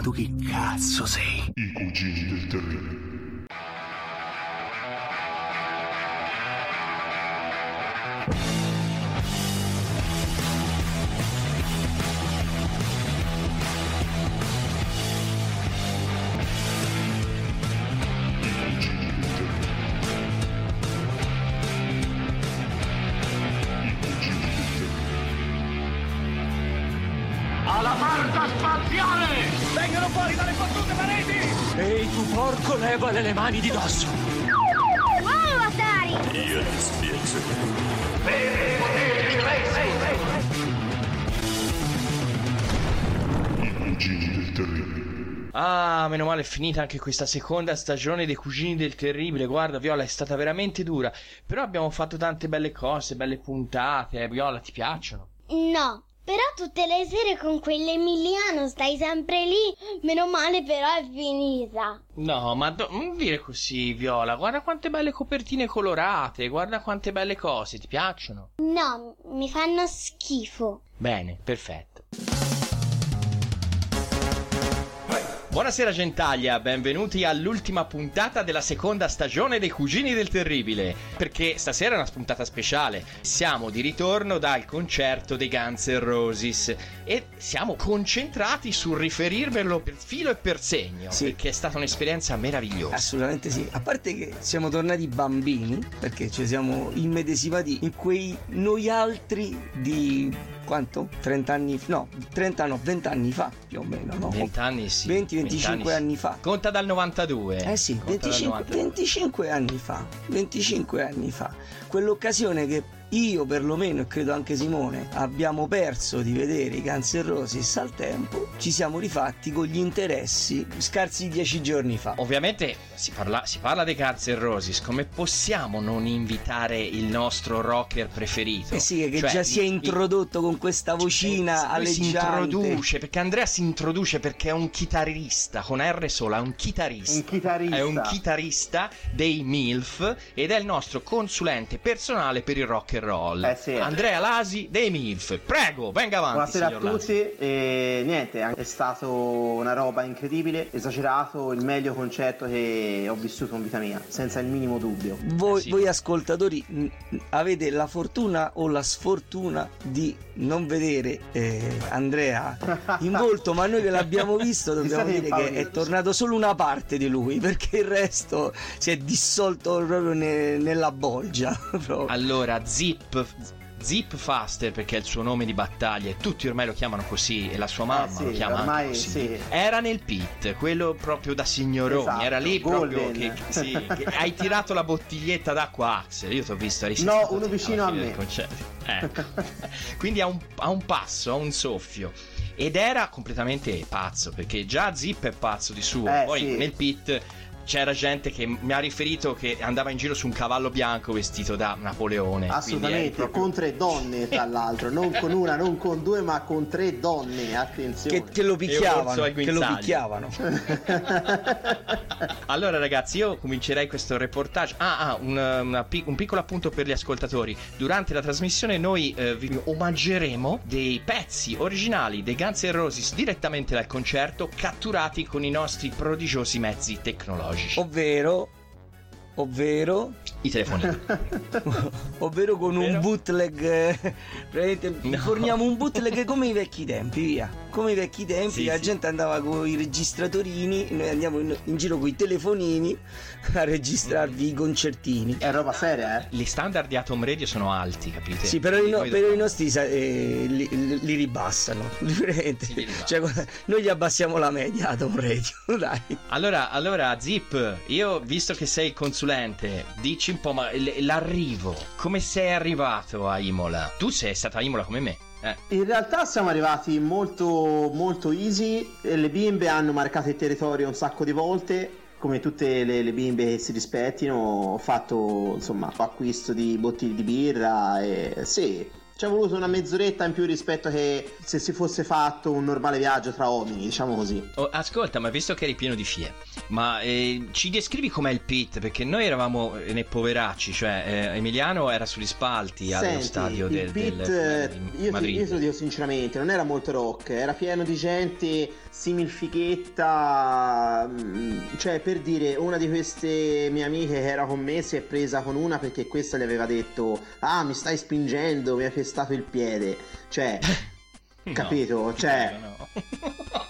Ma tu chi cazzo sei? I cugini del terribile. Levale le mani di dosso! Wow, Atari! Io ti spiego. Poteri resi! I cugini del terribile. Ah, meno male è finita anche questa seconda stagione dei Cugini del Terribile. Guarda, Viola, è stata veramente dura. Però abbiamo fatto tante belle cose, belle puntate. Eh, Viola, ti piacciono? No, però tutte le sere con quell'Emiliano stai sempre lì. Meno male però è finita. No, ma do- non dire così, Viola. Guarda quante belle copertine colorate. Guarda quante belle cose. Ti piacciono? No, mi fanno schifo. Bene, perfetto. Buonasera Gentaglia, benvenuti all'ultima puntata della seconda stagione dei Cugini del Terribile, perché stasera è una puntata speciale. Siamo di ritorno dal concerto dei Guns N' Roses e siamo concentrati sul riferirvelo per filo e per segno, Sì. perché è stata un'esperienza meravigliosa. Assolutamente sì, a parte che siamo tornati bambini perché ci siamo immedesimati in quei noi altri di quanto? 30 anni no, 30 no, 20 anni fa più o meno, no? 20 anni sì. 20 25 20 sì. anni fa. Conta dal 92. Eh sì, Conta dal 25, 92. 25 anni fa, 25 anni fa, quell'occasione che io perlomeno e credo anche Simone abbiamo perso di vedere i Guns Roses al tempo, ci siamo rifatti con gli interessi scarsi dieci giorni fa. Ovviamente si parla, si parla dei Guns Roses, come possiamo non invitare il nostro rocker preferito? Eh sì, che Cioè, già si è il- introdotto con questa vocina Lui si alleggiante. introduce perché Andrea si introduce perché è un chitarrista con R sola, è un chitarrista. Un chitarrista. È un chitarrista dei MILF ed è il nostro consulente personale per il rock and roll. Eh sì. Andrea Lasi dei MILF. Prego, venga avanti. Buonasera a tutti e niente, è stato una roba incredibile, esagerato, il meglio concerto che ho vissuto in vita mia, senza il minimo dubbio. Voi, Eh sì. voi ascoltatori mh, avete la fortuna o la sfortuna di non vedere eh, Andrea in volto, ma noi che l'abbiamo visto dobbiamo dire che è tornato solo una parte di lui perché il resto si è dissolto proprio ne- nella bolgia. proprio. Allora, Zip. Zip Faster perché è il suo nome di battaglia e tutti ormai lo chiamano così e la sua mamma Eh sì, lo chiama ormai così. sì. Era nel pit, quello proprio da signoroni, Esatto, era lì proprio Golden. che, che- sì, che hai tirato la bottiglietta d'acqua Axel, io ti ho visto No, uno vicino a me. Ecco. Quindi ha un, ha un passo, ha un soffio. Ed era completamente pazzo, perché già Zip è pazzo di suo. Eh, Poi sì. nel pit c'era gente che mi ha riferito che andava in giro su un cavallo bianco vestito da Napoleone. Assolutamente, proprio- con tre donne tra l'altro, non con una, non con due, ma con tre donne, attenzione. Che, che lo picchiavano, che lo picchiavano. Allora ragazzi, io comincerei questo reportage. Ah, ah, un, una un piccolo appunto per gli ascoltatori. Durante la trasmissione noi eh, vi omaggeremo dei pezzi originali dei Guns N' Roses direttamente dal concerto, catturati con i nostri prodigiosi mezzi tecnologici. Ovvero, ovvero, I telefonini. ovvero con Ovvero? un bootleg. eh, praticamente No. forniamo un bootleg come i vecchi tempi, via. Come i vecchi tempi, Sì, la sì. gente andava con i registratorini, noi andiamo in, in giro con i telefonini a registrarvi i concertini. È roba seria, eh? Gli standard di Atom Radio sono alti, capite? Sì, però, i, no- però i dobbiamo- nostri eh, li, li- ribassano. Veramente. Sì, li. Cioè, noi gli abbassiamo la media a Tom Radio, dai. Allora, allora, Zip, io visto che sei il consulente, dici un po', ma l'arrivo, come sei arrivato a Imola? Tu sei stato a Imola come me. Eh. In realtà siamo arrivati molto, molto easy. Le bimbe hanno marcato il territorio un sacco di volte. Come tutte le, le bimbe che si rispettino, ho fatto insomma acquisto di bottiglie di birra e sì. Ci è voluto una mezz'oretta in più rispetto che se si fosse fatto un normale viaggio tra uomini, diciamo così. Oh, ascolta, ma visto che eri pieno di fie, ma eh, ci descrivi com'è il pit? Perché noi eravamo eh, nei poveracci, cioè eh, Emiliano era sugli spalti allo Senti, stadio del, beat, del, eh, di io, ti, io te lo dico sinceramente, non era molto rock, era pieno di gente similfichetta, mm, cioè per dire, una di queste mie amiche che era con me si è presa con una perché questa le aveva detto, ah mi stai spingendo, mi hai pestato il piede, cioè... No, Capito? Cioè, no.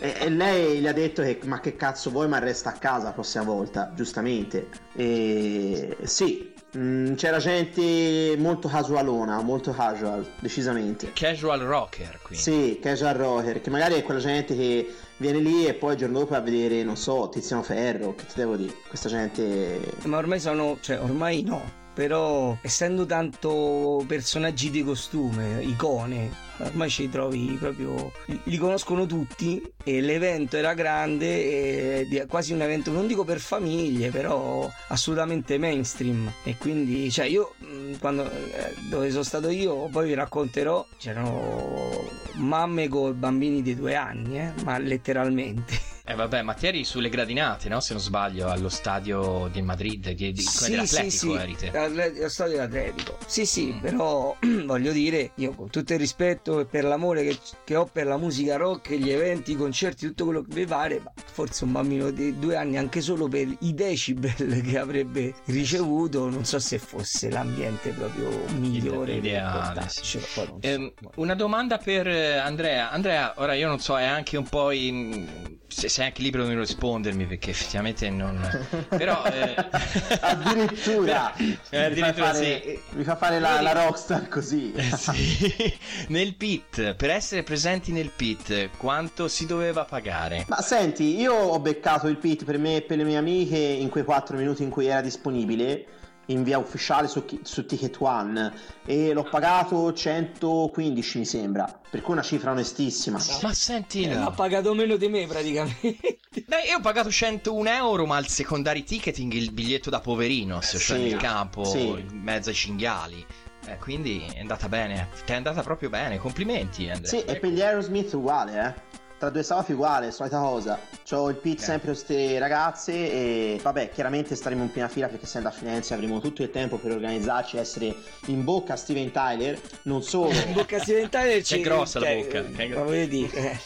e, e lei gli ha detto che ma che cazzo vuoi, ma resta a casa la prossima volta, giustamente. E sì, mm, c'era gente molto casualona, molto casual, decisamente. Casual rocker, quindi. Sì, casual rocker, che magari è quella gente che viene lì e poi il giorno dopo va a vedere, non so, Tiziano Ferro, che ti devo dire, questa gente... Ma ormai sono, cioè ormai no. Però essendo tanto personaggi di costume, icone, ormai ci trovi proprio. li conoscono tutti e l'evento era grande, e quasi un evento, non dico per famiglie, però assolutamente mainstream. E quindi, cioè, io quando eh, dove sono stato io, poi vi racconterò, c'erano mamme con bambini di due anni, eh, ma letteralmente. Eh vabbè, ma ti eri sulle gradinate, no? Se non sbaglio, allo stadio di Madrid, di, di, dell'Atletico eri te. Atle- Lo stadio dell'Atletico. Sì, sì, Mm. però voglio dire, io con tutto il rispetto e per l'amore che, che ho per la musica rock, gli eventi, i concerti, tutto quello che mi pare, ma forse un bambino di due anni, anche solo per i decibel che avrebbe ricevuto, non so se fosse l'ambiente proprio migliore. Ideale, non so. Ehm, una domanda per eh, Andrea. Andrea, ora io non so, è anche un po' in... se sei anche libero di rispondermi perché effettivamente non... Però... eh, Addirittura! Però- eh, mi, fa addirittura fare, sì. mi fa fare la, la rockstar così. Eh, sì. nel pit, per essere presenti nel pit, quanto si doveva pagare? Ma senti, io ho beccato il pit per me e per le mie amiche in quei 4 minuti in cui era disponibile in via ufficiale su, su Ticket One e l'ho pagato 115 mi sembra, per cui una cifra onestissima. Ma senti, Eh, ha pagato meno di me praticamente. Beh, io ho pagato 101 euro, ma al secondary ticketing il biglietto da poverino, se cioè Sì, nel campo, sì. in mezzo ai cinghiali. Eh, quindi è andata bene, ti è andata proprio bene, complimenti Andrea. Sì, e per gli Aerosmith uguale, eh. Tra due sabati uguale, solita cosa. C'ho il pit Eh. sempre con queste ragazze e vabbè, chiaramente staremo in prima fila perché essendo a Firenze avremo tutto il tempo per organizzarci, essere in bocca a Steven Tyler, non solo. In bocca occidentale Che è grossa la bocca, che è voglio dire,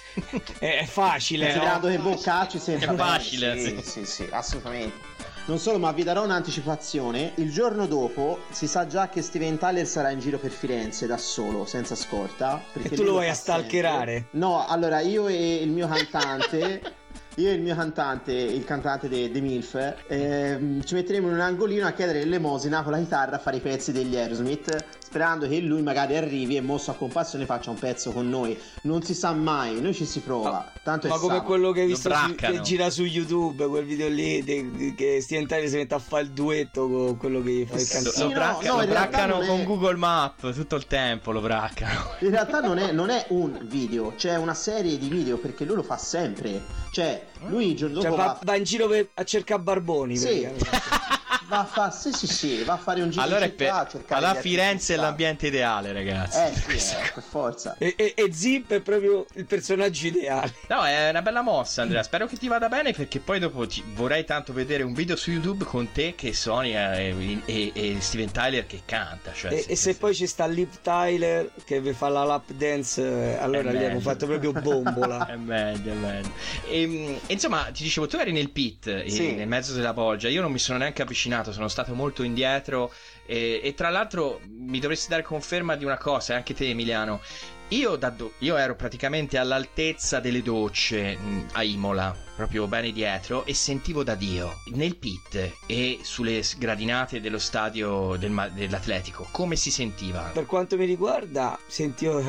eh, è facile, no? Considerando che boccacci sembra È bene, facile, sì, sì. sì, sì, assolutamente. Non solo, ma vi darò un'anticipazione. Il giorno dopo si sa già che Steven Tyler sarà in giro per Firenze da solo, senza scorta. perché E tu lo fa a stalkerare? No, allora io e il mio cantante. Io e il mio cantante, il cantante dei de MILF, ehm, ci metteremo in un angolino a chiedere l'elemosina con la chitarra a fare i pezzi degli Aerosmith, sperando che lui magari arrivi e mosso a compassione faccia un pezzo con noi. Non si sa mai, noi ci si prova. Tanto Ma è come sabato. quello che hai Lo visto su, che gira su YouTube, quel video lì de- de- che Steven Tyler si mette a fare il duetto con quello che fa il Sì, Lo, canzone. lo no, bracca- no, lo braccano non è- con Google Map tutto il tempo, lo braccano. In realtà non è, non è un video, c'è una serie di video perché lui lo fa sempre. Cioè, lui il giorno Cioè, dopo va, va, va in giro per- a cercare barboni. Sì. va a fa- sì, sì, sì, va a fare un giro Allora in città a per... cercare alla Firenze è l'ambiente ideale, ragazzi. Eh sì, eh, per forza. E, e- e Zip è proprio il personaggio ideale. No, è una bella mossa, Andrea. Spero che ti vada bene perché poi dopo ti- vorrei tanto vedere un video su YouTube con te che suoni e, e- e Steven Tyler che canta. Cioè, e, e se poi ci sta Lip Tyler che vi fa la lap dance, eh, allora gli meglio. fatto proprio bombola. È meglio, è meglio. E, insomma, ti dicevo, tu eri nel pit, eh, Sì. nel mezzo della bolgia. Io non mi sono neanche avvicinato, sono stato molto indietro. E, e tra l'altro mi dovresti dare conferma di una cosa, e anche te, Emiliano. Io, do- io ero praticamente all'altezza delle docce a Imola. Proprio bene dietro e sentivo da Dio nel pit e sulle gradinate dello stadio del, dell'Atletico come si sentiva? Per quanto mi riguarda sentivo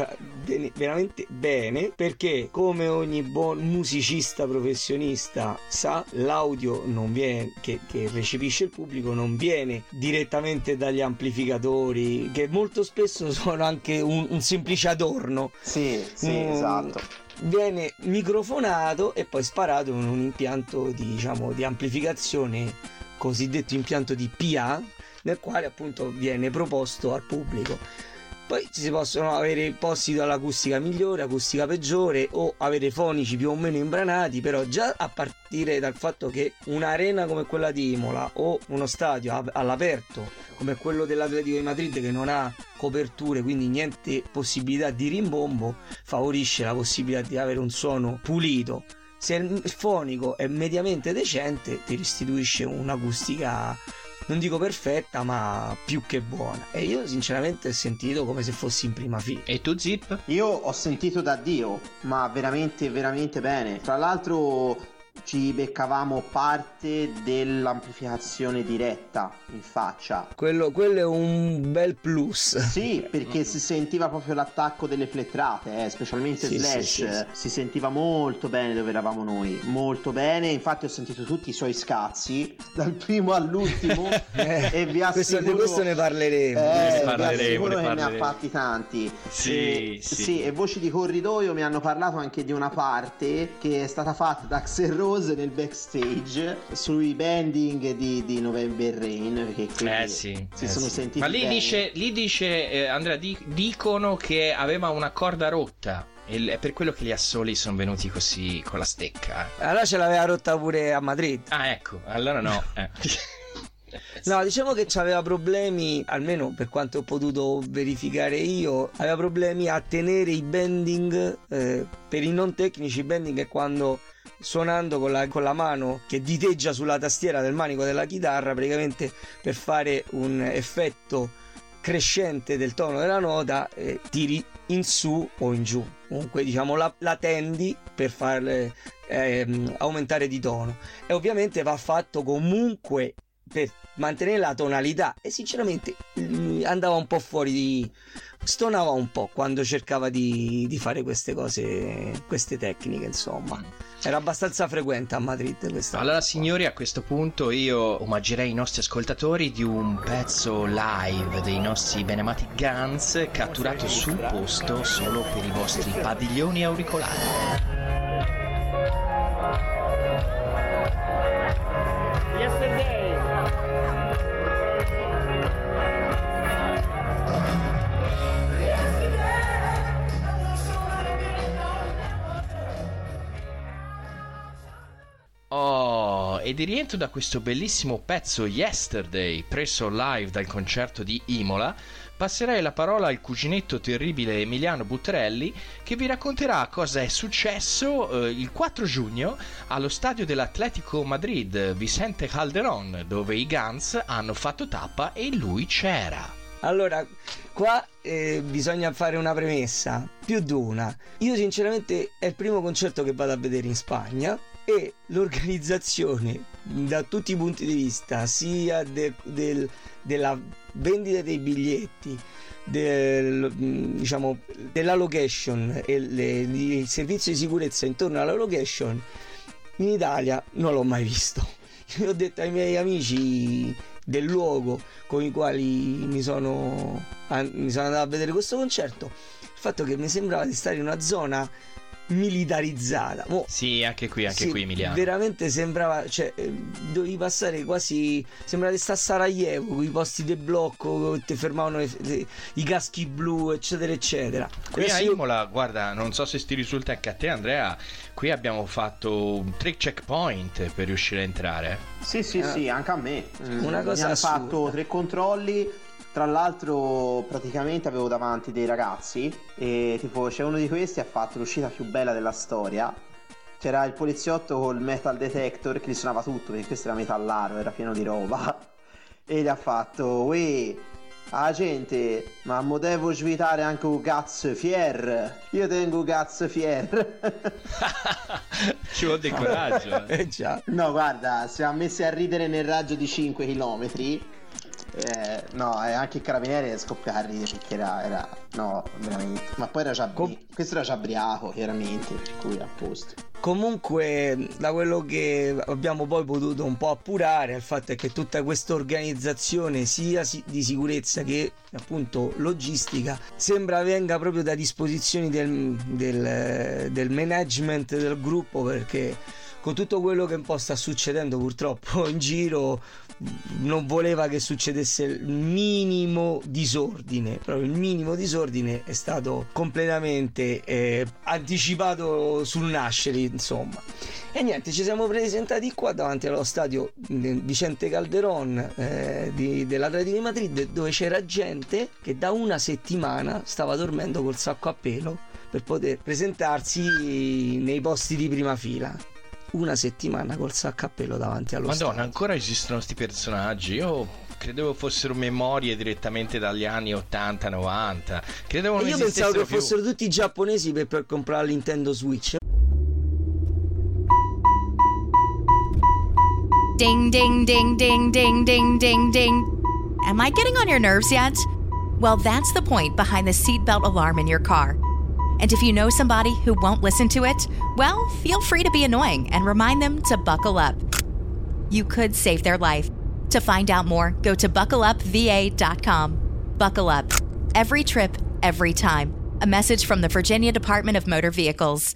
veramente bene perché come ogni buon musicista professionista sa l'audio non viene che, che recepisce il pubblico non viene direttamente dagli amplificatori che molto spesso sono anche un, un semplice adorno. Sì, sì mm, esatto viene microfonato e poi sparato in un impianto di, diciamo, di amplificazione cosiddetto impianto di PA nel quale appunto viene proposto al pubblico. Poi si possono avere posti dall'acustica migliore, acustica peggiore o avere fonici più o meno imbranati, però già a partire dal fatto che un'arena come quella di Imola o uno stadio all'aperto come quello dell'Atletico di Madrid che non ha coperture, quindi niente possibilità di rimbombo, favorisce la possibilità di avere un suono pulito. Se il fonico è mediamente decente, ti restituisce un'acustica non dico perfetta, ma più che buona. E io sinceramente ho sentito come se fossi in prima fila. E tu Zip? Io ho sentito da Dio, ma veramente, veramente bene. Tra l'altro ci beccavamo parte dell'amplificazione diretta in faccia. Quello, quello, è un bel plus. Sì, perché si sentiva proprio l'attacco delle flettrate, eh, specialmente sì, Slash. Sì, sì, si sentiva molto bene dove eravamo noi, molto bene. Infatti ho sentito tutti i suoi scazzi, dal primo all'ultimo. eh, e vi assicuro... Questo, di questo ne parleremo. Eh, ne parleremo, ne, parleremo. ne ha fatti tanti. Sì, e, sì. e voci di corridoio mi hanno parlato anche di una parte che è stata fatta da Xerro Rose nel backstage sui bending di, di November Rain. Perché eh sì, si eh sono sì. sentiti. Ma lì dice, lì dice eh, Andrea, di, dicono che aveva una corda rotta. E è per quello che gli assoli sono venuti così con la stecca. Allora ce l'aveva rotta pure a Madrid. Ah, ecco, allora no. Eh. No, diciamo che aveva problemi, almeno per quanto ho potuto verificare io, aveva problemi a tenere i bending. Eh, per i non tecnici, il bending è quando suonando con la, con la, mano che diteggia sulla tastiera del manico della chitarra praticamente per fare un effetto crescente del tono della nota eh, tiri in su o in giù. Comunque diciamo la, la tendi per farle eh, aumentare di tono. E ovviamente va fatto comunque per mantenere la tonalità. E sinceramente andava un po' fuori di stonava un po' quando cercava di, di fare queste cose queste tecniche insomma era abbastanza frequente a Madrid questa allora signori a questo punto io omaggerei i nostri ascoltatori di un pezzo live dei nostri benemati Guns catturato sul posto solo per i vostri padiglioni auricolari e di rientro da questo bellissimo pezzo Yesterday preso live dal concerto di Imola, passerei la parola al cuginetto terribile Emiliano Butterelli che vi racconterà cosa è successo eh, il 4 giugno allo stadio dell'Atletico Madrid Vicente Calderon dove i Guns hanno fatto tappa e lui c'era. Allora, qua eh, bisogna fare una premessa, più di una. Io sinceramente è il primo concerto che vado a vedere in Spagna e l'organizzazione da tutti i punti di vista sia de, del, della vendita dei biglietti del, diciamo, della location e le, il servizio di sicurezza intorno alla location in Italia non l'ho mai visto. Ho detto ai miei amici del luogo con i quali mi sono, mi sono andato a vedere questo concerto il fatto che mi sembrava di stare in una zona militarizzata. Oh, sì, anche qui, anche sì, qui Emiliano. Veramente sembrava, cioè, eh, dovevi passare quasi, sembrava di stare a Sarajevo, con i posti di blocco, ti fermavano le, le, i caschi blu, eccetera, eccetera. Qui Adesso a Imola, io... guarda, non so se ti risulta anche a te Andrea, qui abbiamo fatto un tre checkpoint per riuscire a entrare. Sì, sì, eh. sì, anche a me. Una cosa Mi hanno fatto tre controlli tra l'altro, praticamente avevo davanti dei ragazzi e tipo c'è uno di questi ha fatto l'uscita più bella della storia. C'era il poliziotto col metal detector che gli suonava tutto perché questo era metallaro, era pieno di roba. E gli ha fatto, uè, la gente, ma mo devo svitare anche un cazzo fier. Io tengo un cazzo fier. Ci vuole del coraggio. eh. Eh già. no, guarda, siamo messi a ridere nel raggio di 5 km. Eh, no, e anche scoppia a ridere perché era, era- No, veramente. Ma poi era già. Com- questo era già briaco, chiaramente. Per cui a posto. Comunque, da quello che abbiamo poi potuto un po' appurare, il fatto è che tutta questa organizzazione, sia si- di sicurezza che appunto logistica, sembra venga proprio da disposizioni del, del- del management del gruppo perché con tutto quello che un po' sta succedendo purtroppo in giro non voleva che succedesse il minimo disordine proprio il minimo disordine è stato completamente eh, anticipato sul nascere insomma. E niente ci siamo presentati qua davanti allo stadio eh, Vicente Calderon eh, di- dell'Atletico di Madrid dove c'era gente che da una settimana stava dormendo col sacco a pelo per poter presentarsi nei posti di prima fila una settimana col sacco a pelo davanti allo Madonna, stadio ancora esistono questi personaggi. Io credevo fossero memorie direttamente dagli anni 80-90. Credevo E non io pensavo che più. fossero tutti giapponesi per, per comprare la Nintendo Switch. Ding, ding, ding, ding, ding, ding, ding, ding. Am I getting on your nerves yet? Well, that's the point behind the seatbelt alarm in your car. And if you know somebody who won't listen to it, well, feel free to be annoying and remind them to buckle up. You could save their life. To find out more, go to buckleupva.com. Buckle up. Every trip, every time. A message from the Virginia Department of Motor Vehicles.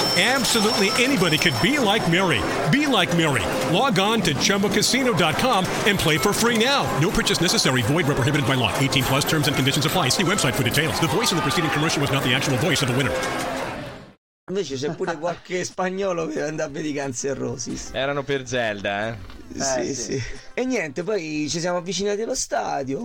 Absolutely anybody could be like Mary. Be like Mary. Log on to chumbacasino.com and play for free now. No purchase necessary. Void where prohibited by law. 18 plus terms and conditions apply. See website for details. The voice in the preceding commercial was not the actual voice of the winner. Invece c'è pure qualche spagnolo per andare a vedere i Guns Roses. Erano per Zelda, eh. sì, sì. sì. E niente, poi ci siamo avvicinati allo stadio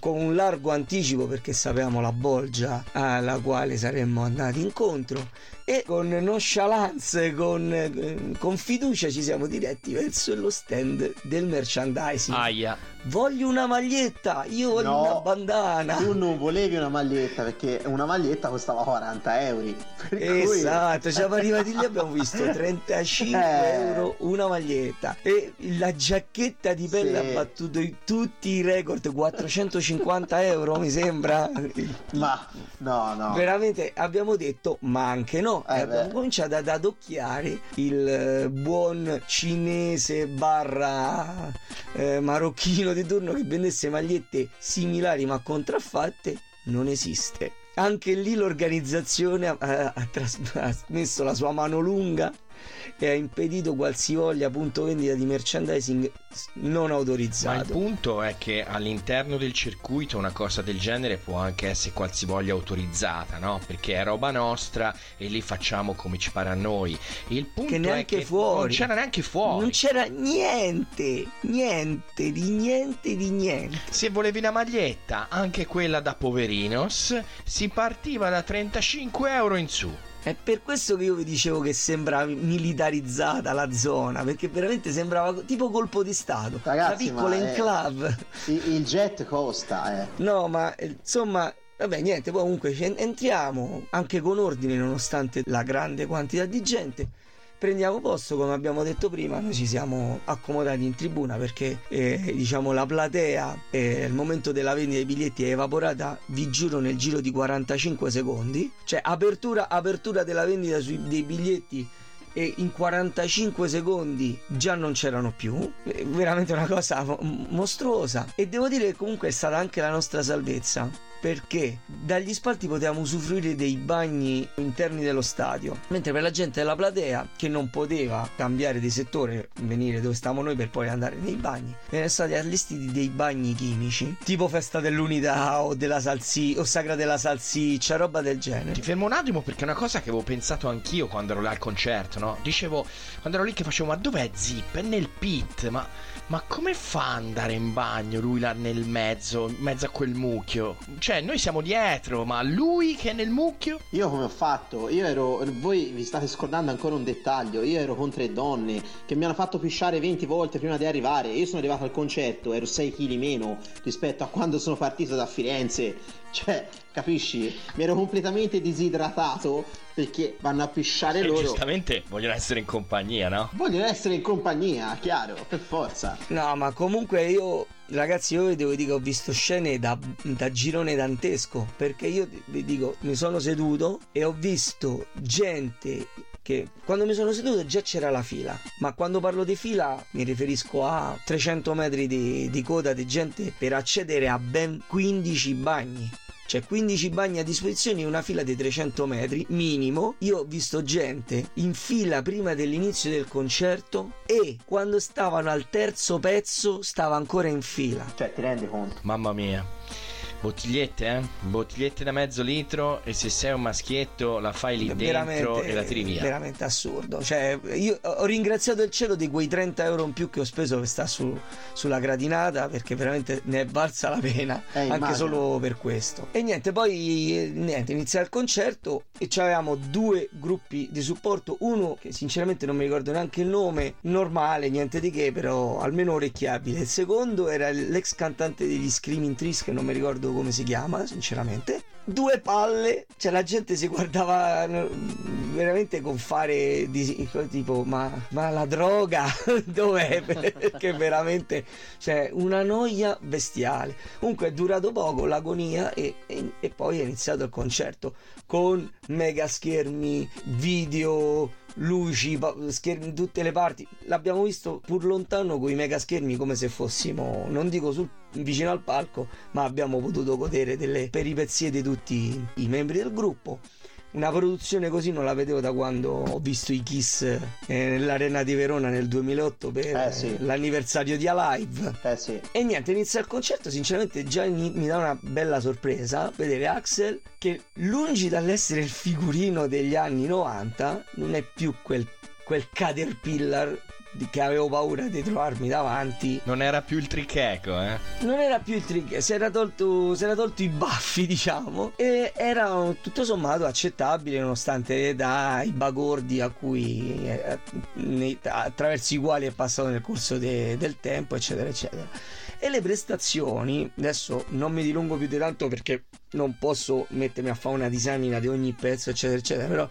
con un largo anticipo perché sapevamo la bolgia alla quale saremmo andati incontro e con nonchalance, con, con fiducia ci siamo diretti verso lo stand del merchandising. Aia. Voglio una maglietta, io voglio No, una bandana. Tu non volevi una maglietta perché una maglietta costava 40 euro. Per cui- Esatto, siamo arrivati lì abbiamo visto 35 Eh. euro una maglietta e la giacchetta di pelle Sì. ha battuto tutti i record 450 euro mi sembra Ma no, no. veramente abbiamo detto ma anche no Eh e abbiamo beh. cominciato ad adocchiare il eh, buon cinese barra eh, marocchino di turno che vendesse magliette similari ma contraffatte non esiste anche lì l'organizzazione ha, ha- ha tras- ha messo la sua mano lunga e ha impedito qualsivoglia punto vendita di merchandising non Ma il autorizzato. punto è che all'interno del circuito una cosa del genere può anche essere qualsivoglia autorizzata, no? Perché è roba nostra e lì facciamo come ci pare a noi. Il punto Che è neanche che fuori. non c'era neanche fuori. Non c'era niente, niente, di niente, di niente. Se volevi una maglietta, anche quella da poverinos, si partiva da 35 euro in su. È per questo che io vi dicevo che sembrava militarizzata la zona, perché veramente sembrava tipo colpo di Stato. Ragazzi, una piccola enclave. Il, il jet costa, eh. No, ma eh, insomma, vabbè, niente, poi comunque entriamo anche con ordine, nonostante la grande quantità di gente. Prendiamo posto, come abbiamo detto prima, noi ci siamo accomodati in tribuna perché eh, diciamo la platea eh, al momento della vendita dei biglietti è evaporata, vi giuro, nel giro di 45 secondi. Cioè, apertura, apertura della vendita sui- dei biglietti e in 45 secondi già non c'erano più. Veramente una cosa mo- mostruosa. E devo dire che comunque è stata anche la nostra salvezza. Perché dagli spalti potevamo usufruire dei bagni interni dello stadio, mentre per la gente della platea che non poteva cambiare di settore, venire dove stavamo noi per poi andare nei bagni, erano stati allestiti dei bagni chimici, tipo festa dell'unità o della salsiccia o sagra della salsiccia, roba del genere. Ti fermo un attimo perché è una cosa che avevo pensato anch'io quando ero là al concerto, no? Dicevo, quando ero lì che facevo, ma dov'è Zip? È nel pit, ma, ma come fa ad andare in bagno lui là nel mezzo, in mezzo a quel mucchio? Cioè, noi siamo dietro, ma lui che è nel mucchio? Io come ho fatto? Io ero. Voi vi state scordando ancora un dettaglio. Io ero con tre donne che mi hanno fatto pisciare 20 volte prima di arrivare. Io sono arrivato al concerto, ero 6 kg meno rispetto a quando sono partito da Firenze. Cioè, capisci? Mi ero completamente disidratato perché vanno a pisciare E loro. giustamente vogliono essere in compagnia, no? Vogliono essere in compagnia, chiaro, per forza. No, ma comunque io, ragazzi, io vi devo dire che ho visto scene da, da girone dantesco. Perché io vi dico, mi sono seduto e ho visto gente che quando mi sono seduto già c'era la fila. Ma quando parlo di fila mi riferisco a 300 metri di, di coda di gente per accedere a ben 15 bagni. Cioè 15 bagni a disposizione in una fila di 300 metri minimo. Io ho visto gente in fila prima dell'inizio del concerto e quando stavano al terzo pezzo stava ancora in fila. Cioè, ti rendi conto? Mamma mia. Bottigliette, eh? Bottigliette da mezzo litro e se sei un maschietto la fai lì dentro e la tiri via. veramente assurdo. Cioè, io ho ringraziato il cielo di quei 30 euro in più che ho speso per stare su- sulla gradinata perché veramente ne è valsa la pena. Eh, anche immagino. solo per questo. E niente, poi niente, inizia il concerto e avevamo due gruppi di supporto. Uno che sinceramente non mi ricordo neanche il nome, normale, niente di che, però almeno orecchiabile. Il secondo era l'ex cantante degli Screaming Trees, che non mi ricordo come si chiama, sinceramente. Due palle, cioè la gente si guardava veramente con fare di, tipo ma, ma la droga dov'è? Perché veramente cioè una noia bestiale. Comunque è durato poco l'agonia e, e- e poi è iniziato il concerto con mega schermi, video, luci, schermi in tutte le parti. L'abbiamo visto pur lontano con i mega schermi come se fossimo, non dico sul, vicino al palco, ma abbiamo potuto godere delle peripezie di tutti i membri del gruppo. Una produzione così non la vedevo da quando ho visto i Kiss eh, nell'Arena di Verona nel 2008 per Eh, sì. l'anniversario di Alive. Eh sì. E niente, inizia il concerto, sinceramente già ini- mi dà una bella sorpresa vedere Axel che lungi dall'essere il figurino degli anni 90 non è più quel, quel caterpillar che avevo paura di trovarmi davanti. Non era più il tricheco, eh? Non era più il trick, si era tolto, si era tolto i baffi, diciamo, e era tutto sommato accettabile nonostante l'età, i bagordi a cui, eh, attraverso i quali è passato nel corso de- del tempo, eccetera, eccetera. E le prestazioni, adesso non mi dilungo più di tanto perché non posso mettermi a fare una disamina di ogni pezzo, eccetera, eccetera, però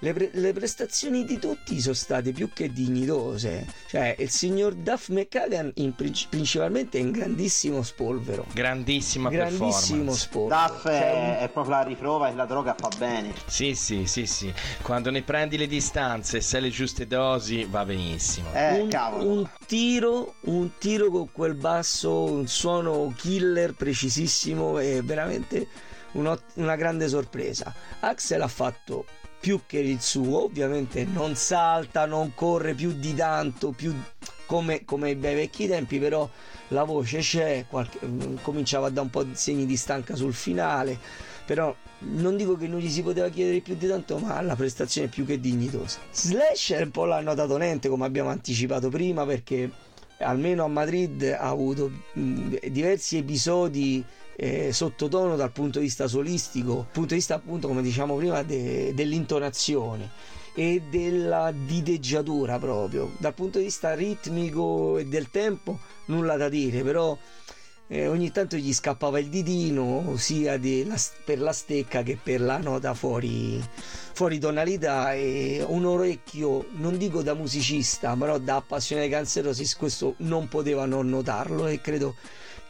le, pre- le prestazioni di tutti sono state più che dignitose. Cioè, il signor Duff McCagan in princi- principalmente è in grandissimo spolvero. Grandissima Grandissimo performance. spolvero. Duff Cioè, è, è proprio la riprova che la droga fa bene. Sì, sì, sì, sì. Quando ne prendi le distanze e sai le giuste dosi, va benissimo. Eh, un, cavolo. un tiro, un tiro con quel basso, un suono killer precisissimo e veramente una grande sorpresa. Axel ha fatto più che il suo, ovviamente non salta, non corre più di tanto, più come, come ai bei vecchi tempi, però la voce c'è, qualche- mm, cominciava a dare un po' di segni di stanca sul finale, però non dico che non gli si poteva chiedere più di tanto, ma la prestazione è più che dignitosa. Slash è un po' l'hanno dato lente, come abbiamo anticipato prima, perché almeno a Madrid ha avuto mh, diversi episodi eh, sottotono dal punto di vista solistico, punto di vista appunto come diciamo prima de- dell'intonazione e della dideggiatura proprio. Dal punto di vista ritmico e del tempo nulla da dire però eh, ogni tanto gli scappava il didino sia di- la- per la stecca che per la nota fuori, fuori tonalità e un orecchio non dico da musicista però da appassionato di Roses questo non poteva non notarlo e credo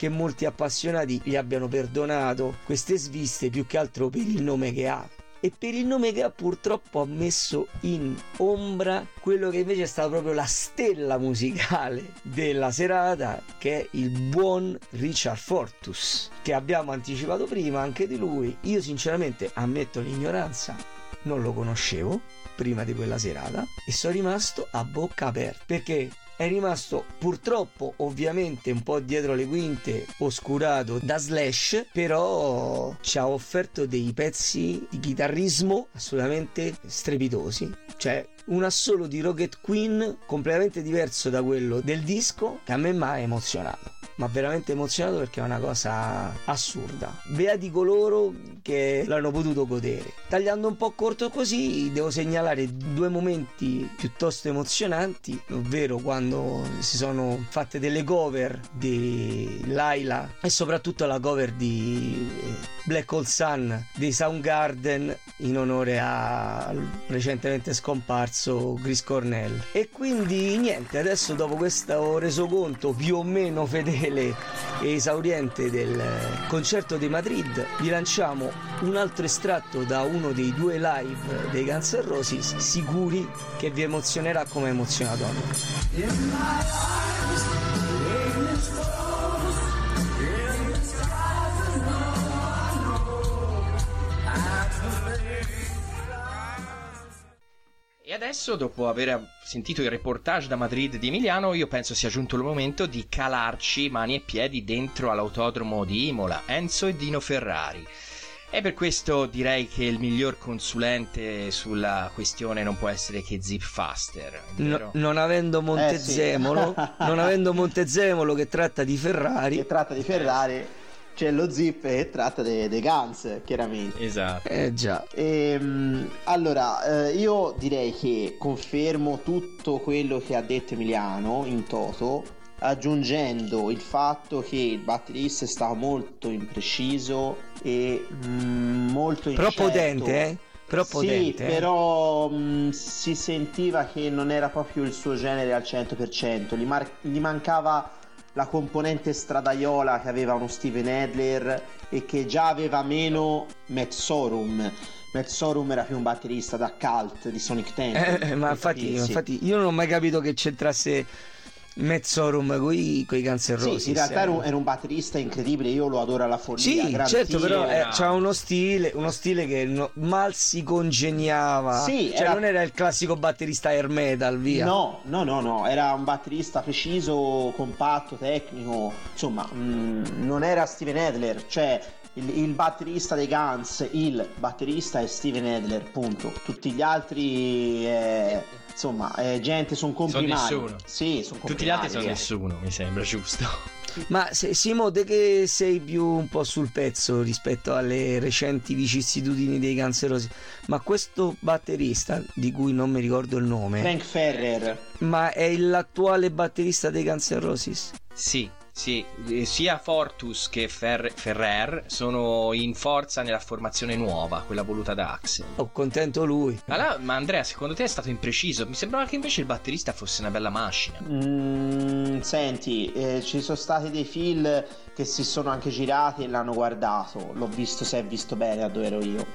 che molti appassionati gli abbiano perdonato queste sviste più che altro per il nome che ha. E per il nome che ha purtroppo ha messo in ombra quello che invece è stata proprio la stella musicale della serata che è il buon Richard Fortus che abbiamo anticipato prima anche di lui. Io sinceramente ammetto l'ignoranza. Non lo conoscevo prima di quella serata e sono rimasto a bocca aperta. Perché è rimasto purtroppo ovviamente un po' dietro le quinte oscurato da Slash però ci ha offerto dei pezzi di chitarrismo assolutamente strepitosi. Cioè un assolo di Rocket Queen completamente diverso da quello del disco che a me mi ha emozionato ma veramente emozionato perché è una cosa assurda. Beati coloro che l'hanno potuto godere. Tagliando un po' corto così, devo segnalare due momenti piuttosto emozionanti, ovvero quando si sono fatte delle cover di Laila e soprattutto la cover di Black Hole Sun dei Soundgarden in onore al recentemente scomparso Chris Cornell. E quindi niente, adesso dopo questo resoconto più o meno fedele e esauriente del concerto di Madrid vi lanciamo un altro estratto da uno dei due live dei Guns N' Roses sicuri che vi emozionerà come ha emozionato. a E adesso, dopo aver sentito il reportage da Madrid di Emiliano, io penso sia giunto il momento di calarci mani e piedi dentro all'autodromo di Imola, Enzo e Dino Ferrari. E per questo direi che il miglior consulente sulla questione non può essere che Zip Faster. No, non avendo Montezemolo, Eh, sì. non avendo Montezemolo che tratta di Ferrari, che tratta di Ferrari c'è lo zip che tratta dei dei Guns chiaramente Esatto. eh già. Ehm, allora, eh, io direi che confermo tutto quello che ha detto Emiliano in toto, aggiungendo il fatto che il batterista è stato molto impreciso e mm, molto Però incerto. potente, eh? Però sì, potente, eh. però mm, si sentiva che non era proprio il suo genere al 100%, gli, mar- gli mancava la componente stradaiola che aveva uno Steven Adler e che già aveva meno Matt Sorum. Matt Sorum era più un batterista da cult di Sonic Temple. Eh, ma per infatti, infatti io non ho mai capito che c'entrasse Mezzorum coi, coi Guns N' Roses. Sì, in realtà era un, era un batterista incredibile, io lo adoro alla follia. Sì, certo, però eh, c'ha uno stile, uno stile che no- mal si congeniava. Sì, cioè era- non era il classico batterista air metal, via. No, no, no, no, era un batterista preciso, compatto, tecnico, insomma, mm, non era Steven Adler, cioè il, il batterista dei Guns, il batterista è Steven Adler, punto. Tutti gli altri, eh, insomma, è gente, sono comprimari. nessuno. Sì, sono Tutti gli altri sono eh. nessuno, mi sembra giusto. Ma se, Simo, te che sei più un po' sul pezzo rispetto alle recenti vicissitudini dei Guns N' Roses, ma questo batterista, di cui non mi ricordo il nome, Frank Ferrer. ma è l'attuale batterista dei Guns N' Roses? Sì, sì, eh, sia Fortus che Fer- Ferrer sono in forza nella formazione nuova, quella voluta da Axel. Ho contento lui. Ma, là- ma Andrea, secondo te è stato impreciso? Mi sembrava che invece il batterista fosse una bella macchina. Mm, senti, eh, ci sono stati dei film che si sono anche girati e l'hanno guardato. L'ho visto, se è visto bene a dove ero io.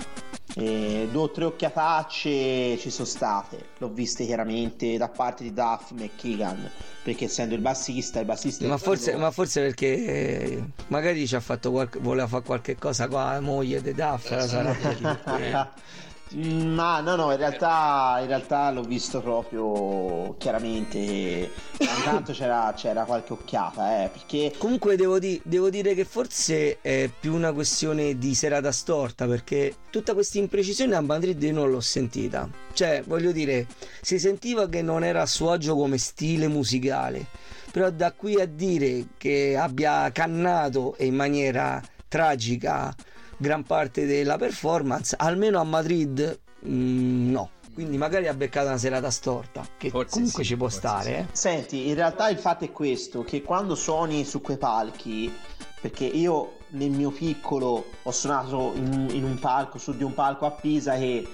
E due o tre occhiatacce ci sono state. L'ho viste chiaramente da parte di Duff McKeegan. Perché essendo il bassista, il bassista. Ma forse, ma forse perché eh, magari ci ha fatto qualche, voleva fare qualche cosa qua la moglie di Duff la sarà Mm, Ma no, no, in realtà, in realtà l'ho visto proprio chiaramente. Intanto c'era, c'era qualche occhiata, eh, perché Comunque devo, di- devo dire che forse è più una questione di serata storta perché tutta questa imprecisione a Madrid io non l'ho sentita. Cioè, voglio dire, si sentiva che non era a suo agio come stile musicale, però da qui a dire che abbia cannato e in maniera tragica gran parte della performance, almeno a Madrid mm, no. Quindi magari ha beccato una serata storta, che Forse comunque sì, ci può stare, sì. eh. Senti, in realtà il fatto è questo, che quando suoni su quei palchi, perché io nel mio piccolo ho suonato in, in un palco, su di un palco a Pisa che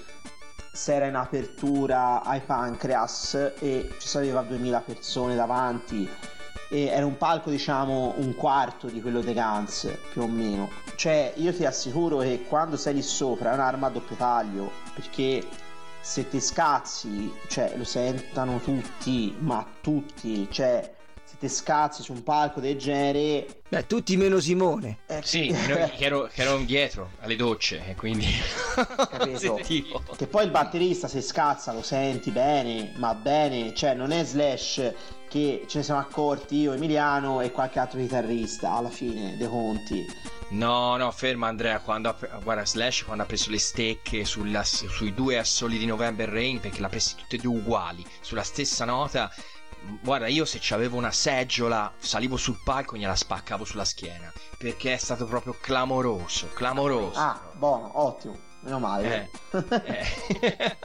s'era in apertura ai Pancreas e ci sapeva 2000 persone davanti era un palco diciamo un quarto di quello dei Guns più o meno cioè, io ti assicuro che quando sei lì sopra è un'arma a doppio taglio, perché se ti scazzi, cioè, lo sentono tutti, ma tutti, cioè, se ti scazzi su un palco del genere... Beh, tutti meno Simone. eh, Sì, che ero, che ero dietro alle docce e quindi Capito? Che poi il batterista se scazza lo senti bene, ma bene, cioè non è Slash che ce ne siamo accorti io, Emiliano e qualche altro chitarrista alla fine dei conti. No, no, ferma Andrea, quando ha, guarda Slash quando ha preso le stecche sulla- sui due assoli di November Rain perché l'ha presi tutte e due uguali, sulla stessa nota. Guarda, io se c'avevo una seggiola, salivo sul palco e gliela spaccavo sulla schiena. Perché è stato proprio clamoroso, clamoroso. Ah, buono, ottimo, meno male. Eh, eh.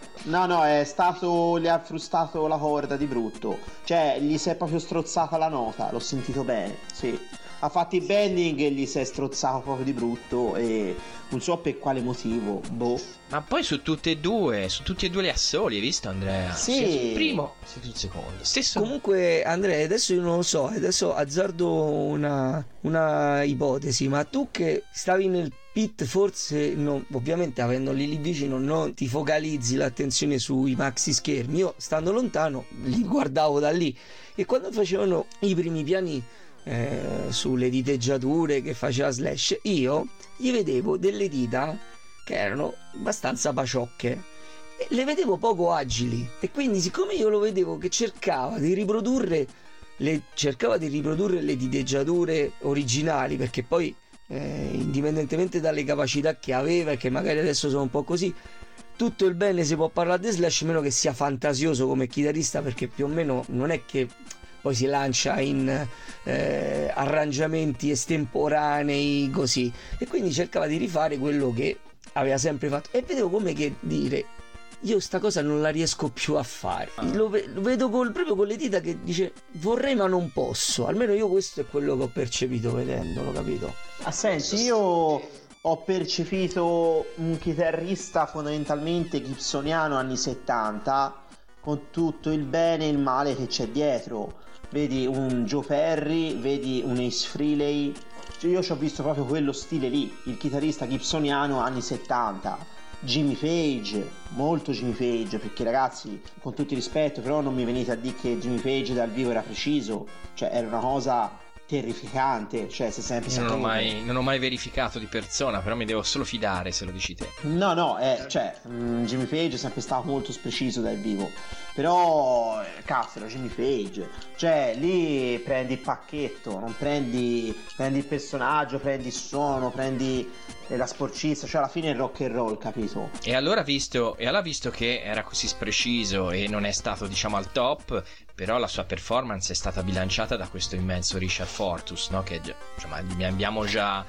No, no, è stato. gli ha frustato la corda di brutto. Cioè, gli si è proprio strozzata la nota, l'ho sentito bene, sì. Ha fatto i bending e gli si è strozzato proprio di brutto e non so per quale motivo, boh. Ma poi su tutte e due, su tutti e due le assoli, hai visto Andrea? Sì. Sia sul primo sia sul secondo. Stesso. Comunque, Andrea, adesso io non lo so, adesso azzardo una, una ipotesi, ma tu che stavi nel pit, forse, non- ovviamente avendoli lì vicino, non ti focalizzi l'attenzione sui maxi schermi. Io, stando lontano, li guardavo da lì. E quando facevano i primi piani eh, sulle diteggiature che faceva Slash, io gli vedevo delle dita che erano abbastanza paciocche e le vedevo poco agili. E quindi siccome io lo vedevo che cercava di riprodurre le, cercava di riprodurre le diteggiature originali perché poi eh, indipendentemente dalle capacità che aveva e che magari adesso sono un po' così tutto il bene si può parlare di Slash meno che sia fantasioso come chitarrista perché più o meno non è che poi si lancia in eh, arrangiamenti estemporanei così. E quindi cercava di rifare quello che aveva sempre fatto. E vedevo come che dire io sta cosa non la riesco più a fare lo, lo vedo col- proprio con le dita che dice vorrei ma non posso almeno io questo è quello che ho percepito vedendolo capito Ah, senti, io ho percepito un chitarrista fondamentalmente gibsoniano anni 70 con tutto il bene e il male che c'è dietro. Vedi un Joe Perry, vedi un Ace Frehley. Cioè, io ci ho visto proprio quello stile lì, il chitarrista gibsoniano anni 70. Jimmy Page, molto Jimmy Page, perché ragazzi, con tutto il rispetto, però non mi venite a dire che Jimmy Page dal vivo era preciso, cioè era una cosa terrificante, cioè se sempre non ho, mai, non ho mai verificato di persona, però mi devo solo fidare se lo dici te. No, no, eh, cioè, mm, Jimmy Page è sempre stato molto preciso dal vivo. Però, eh, cazzo, era Jimmy Page. Cioè, lì prendi il pacchetto, non prendi, prendi il personaggio, prendi il suono, prendi la sporcizia. Cioè, alla fine è rock and roll, capito? E allora, visto, e allora visto che era così spreciso e non è stato, diciamo, al top, però la sua performance è stata bilanciata da questo immenso Richard Fortus, no? Che insomma, ne abbiamo già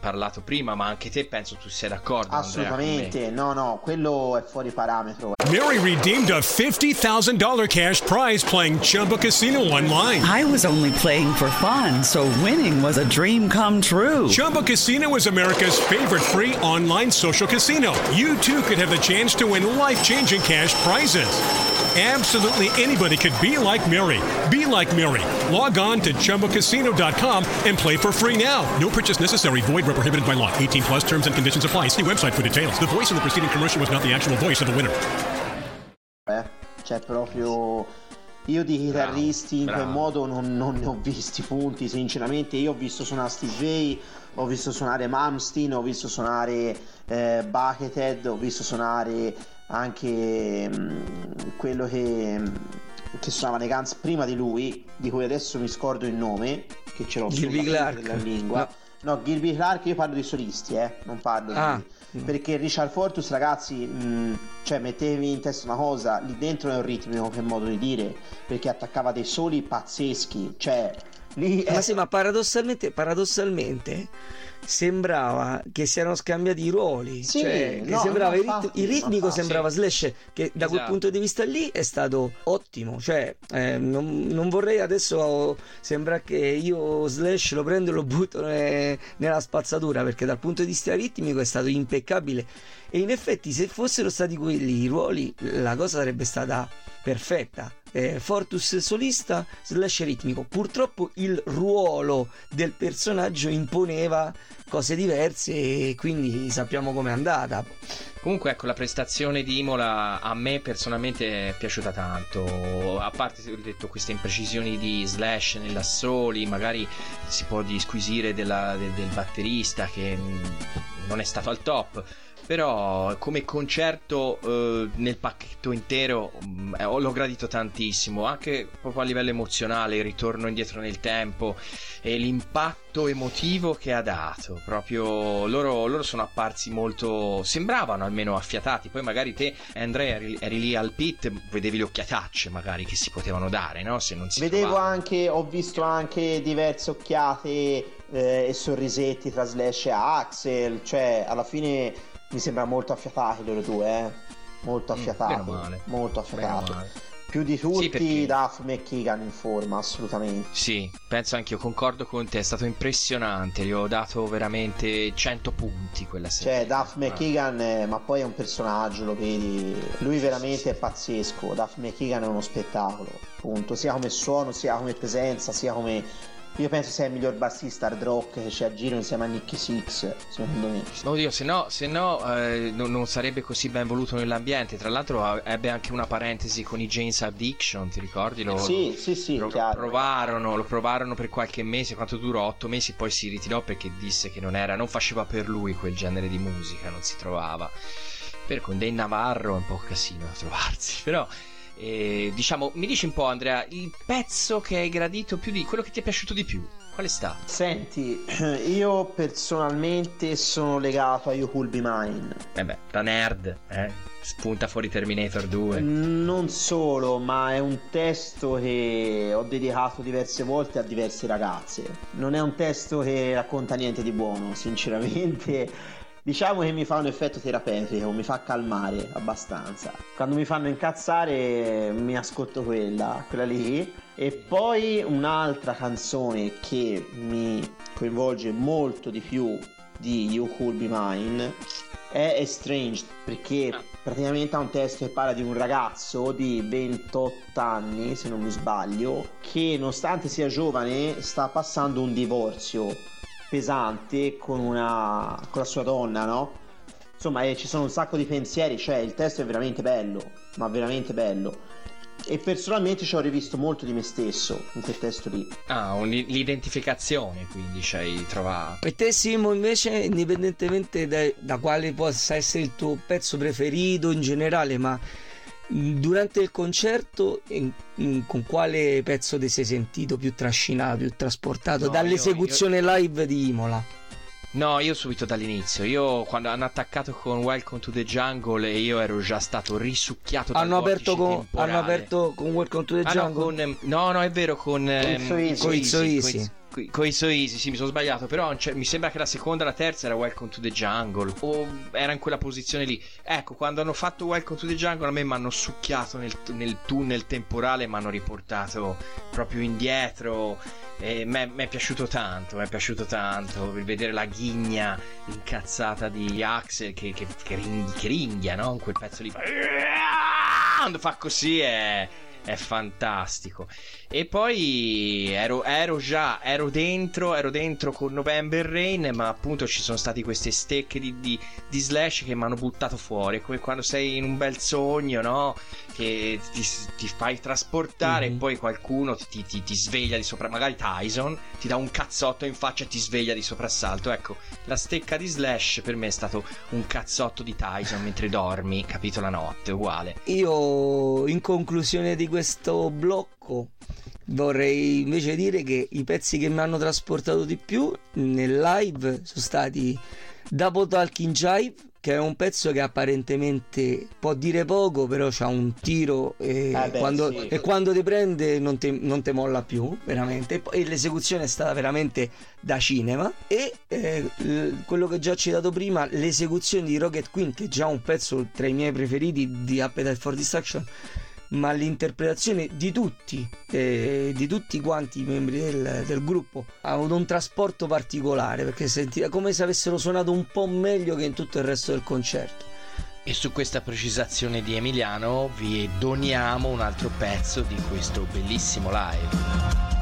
parlato prima, ma anche te penso tu sia d'accordo. Andrea. Assolutamente, no, no, quello è fuori parametro. Mary redeemed a $50,000 cash prize playing Chumba Casino online. I was only playing for fun, so winning was a dream come true. Chumba Casino is America's favorite free online social casino. You too could have the chance to win life changing cash prizes. Absolutely anybody could be like Mary. Be like Mary. Log on to ChumbaCasino.com and play for free now. No purchase necessary. Void where prohibited by law. 18 plus terms and conditions apply. See website for details. The voice in the preceding commercial was not the actual voice of the winner. eh. Cioè, proprio. Io di chitarristi in bravo. quel modo non, non ne ho visti punti, sinceramente. Io ho visto suonare Steve Vai, ho visto suonare Malmsteen, ho visto suonare eh, Buckethead, ho visto suonare anche mm, quello che, che suonava nei Guns prima di lui, di cui adesso mi scordo il nome, che ce l'ho Gilby Clark. della lingua. No, Gilby Clark io parlo di solisti, eh, non parlo Ah. di... Perché Richard Fortus, ragazzi, mh, cioè mettevi in testa una cosa, lì dentro è un ritmico per modo di dire, perché attaccava dei soli pazzeschi, cioè lì Ma è- sì, ma paradossalmente, paradossalmente sembrava che si erano scambiati i ruoli. Sì, cioè, che no, sembrava no, il, rit- infatti, il ritmico ma- sembrava sì. Slash, che da quel Esatto. punto di vista lì è stato ottimo. Cioè, eh, non, non vorrei adesso sembra che io Slash lo prendo e lo butto ne- nella spazzatura, perché dal punto di vista ritmico è stato impeccabile. E in effetti, se fossero stati quelli i ruoli, la cosa sarebbe stata perfetta. Eh, Fortus solista slash ritmico. Purtroppo il ruolo del personaggio imponeva cose diverse e quindi sappiamo com'è andata. Comunque, ecco, la prestazione di Imola a me personalmente è piaciuta tanto. A parte, ho detto, queste imprecisioni di Slash nell'assoli, magari si può disquisire della, del, del batterista che mm, non è stato al top però come concerto eh, nel pacchetto intero mh, eh, l'ho gradito tantissimo anche proprio a livello emozionale il ritorno indietro nel tempo e l'impatto emotivo che ha dato proprio loro, loro sono apparsi molto sembravano almeno affiatati poi magari te Andrea eri, eri lì al pit vedevi le occhiatacce magari che si potevano dare no? se non si vedevo trovavano. anche ho visto anche diverse occhiate eh, e sorrisetti tra Slash e Axel cioè alla fine mi sembra molto affiatati loro due, eh? Molto. Mm, molto affiatati. Più di tutti Sì, perché- Duff McKeegan in forma, assolutamente. Sì, penso anche io, concordo con te, è stato impressionante, gli ho dato veramente 100 punti quella sera. Cioè, Duff McKeegan, eh, ma poi è un personaggio, lo vedi. Lui veramente è pazzesco. Duff McKeegan è uno spettacolo, appunto, sia come suono, sia come presenza, sia come. Io penso sia il miglior bassista hard rock che c'è a giro insieme a Nicky Six, secondo me. Oddio, se no, se no eh, non, non sarebbe così ben voluto nell'ambiente. Tra l'altro ebbe anche una parentesi con i James Addiction, ti ricordi? Lo, Sì, sì, sì, lo chiaro. provarono, lo provarono per qualche mese, quanto durò? Otto mesi, poi si ritirò perché disse che non era, non faceva per lui quel genere di musica, non si trovava. Per con Dei Navarro è un po' casino da trovarsi, però... eh, diciamo, mi dici un po' Andrea, il pezzo che hai gradito più di quello che ti è piaciuto di più, qual è stato? Senti, io personalmente sono legato a You Could Be Mine. Eh beh, da nerd, eh? Spunta fuori Terminator 2. Non solo, ma è un testo che ho dedicato diverse volte a diverse ragazze. Non è un testo che racconta niente di buono, sinceramente. Diciamo che mi fa un effetto terapeutico, mi fa calmare abbastanza. Quando mi fanno incazzare mi ascolto quella, quella lì. E poi un'altra canzone che mi coinvolge molto di più di You Could Be Mine è Estranged perché praticamente ha un testo che parla di un ragazzo di 28 anni se non mi sbaglio che nonostante sia giovane sta passando un divorzio pesante con una con la sua donna no? insomma eh, ci sono un sacco di pensieri cioè il testo è veramente bello ma veramente bello e personalmente ci ho rivisto molto di me stesso in quel testo lì Ah, un- l'identificazione quindi ci hai trovato. E te Simo invece, indipendentemente da, da quale possa essere il tuo pezzo preferito in generale, ma durante il concerto in- in- con quale pezzo ti sei sentito più trascinato, più trasportato No, dall'esecuzione live di Imola? No, io subito dall'inizio. Io quando hanno attaccato con Welcome to the Jungle e io ero già stato risucchiato dal Hanno aperto, con, temporale. hanno aperto con Welcome to the Ah, no, Jungle? con, ehm, no, no, è vero, con ehm, So Easy. Con So Easy. coi- coi- Coi So Easy, sì, mi sono sbagliato. Però cioè, mi sembra che la seconda e la terza era Welcome to the Jungle. O era in quella posizione lì. Ecco, quando hanno fatto Welcome to the Jungle, a me mi hanno succhiato nel, nel tunnel temporale, mi hanno riportato proprio indietro. E mi è piaciuto tanto, mi è piaciuto tanto vedere la ghigna incazzata di Axel che, che, che, ring- che ringhia, no? Quel pezzo lì. Quando fa così è, è fantastico. E poi ero, ero già, ero dentro, ero dentro con November Rain, ma appunto ci sono state queste stecche di, di, di slash che mi hanno buttato fuori. È come quando sei in un bel sogno, no? Che ti, ti fai trasportare Mhm. e poi qualcuno ti, ti- ti sveglia di sopra, magari Tyson, ti dà un cazzotto in faccia e ti sveglia di soprassalto. Ecco, la stecca di slash per me è stato un cazzotto di Tyson mentre dormi, capito la notte, uguale. Io in conclusione di questo blocco vorrei invece dire che i pezzi che mi hanno trasportato di più nel live sono stati Double Talking Jive che è un pezzo che apparentemente può dire poco però c'ha un tiro e, Eh beh, quando, sì. e quando ti prende non te, non te molla più veramente e, l'esecuzione è stata veramente da cinema e eh, quello che già ho citato prima l'esecuzione di Rocket Queen che è già un pezzo tra i miei preferiti di Appetite for Destruction ma l'interpretazione di tutti, eh, di tutti quanti i membri del, del gruppo ha avuto un trasporto particolare perché sentiva come se avessero suonato un po' meglio che in tutto il resto del concerto. E su questa precisazione di Emiliano vi doniamo un altro pezzo di questo bellissimo live.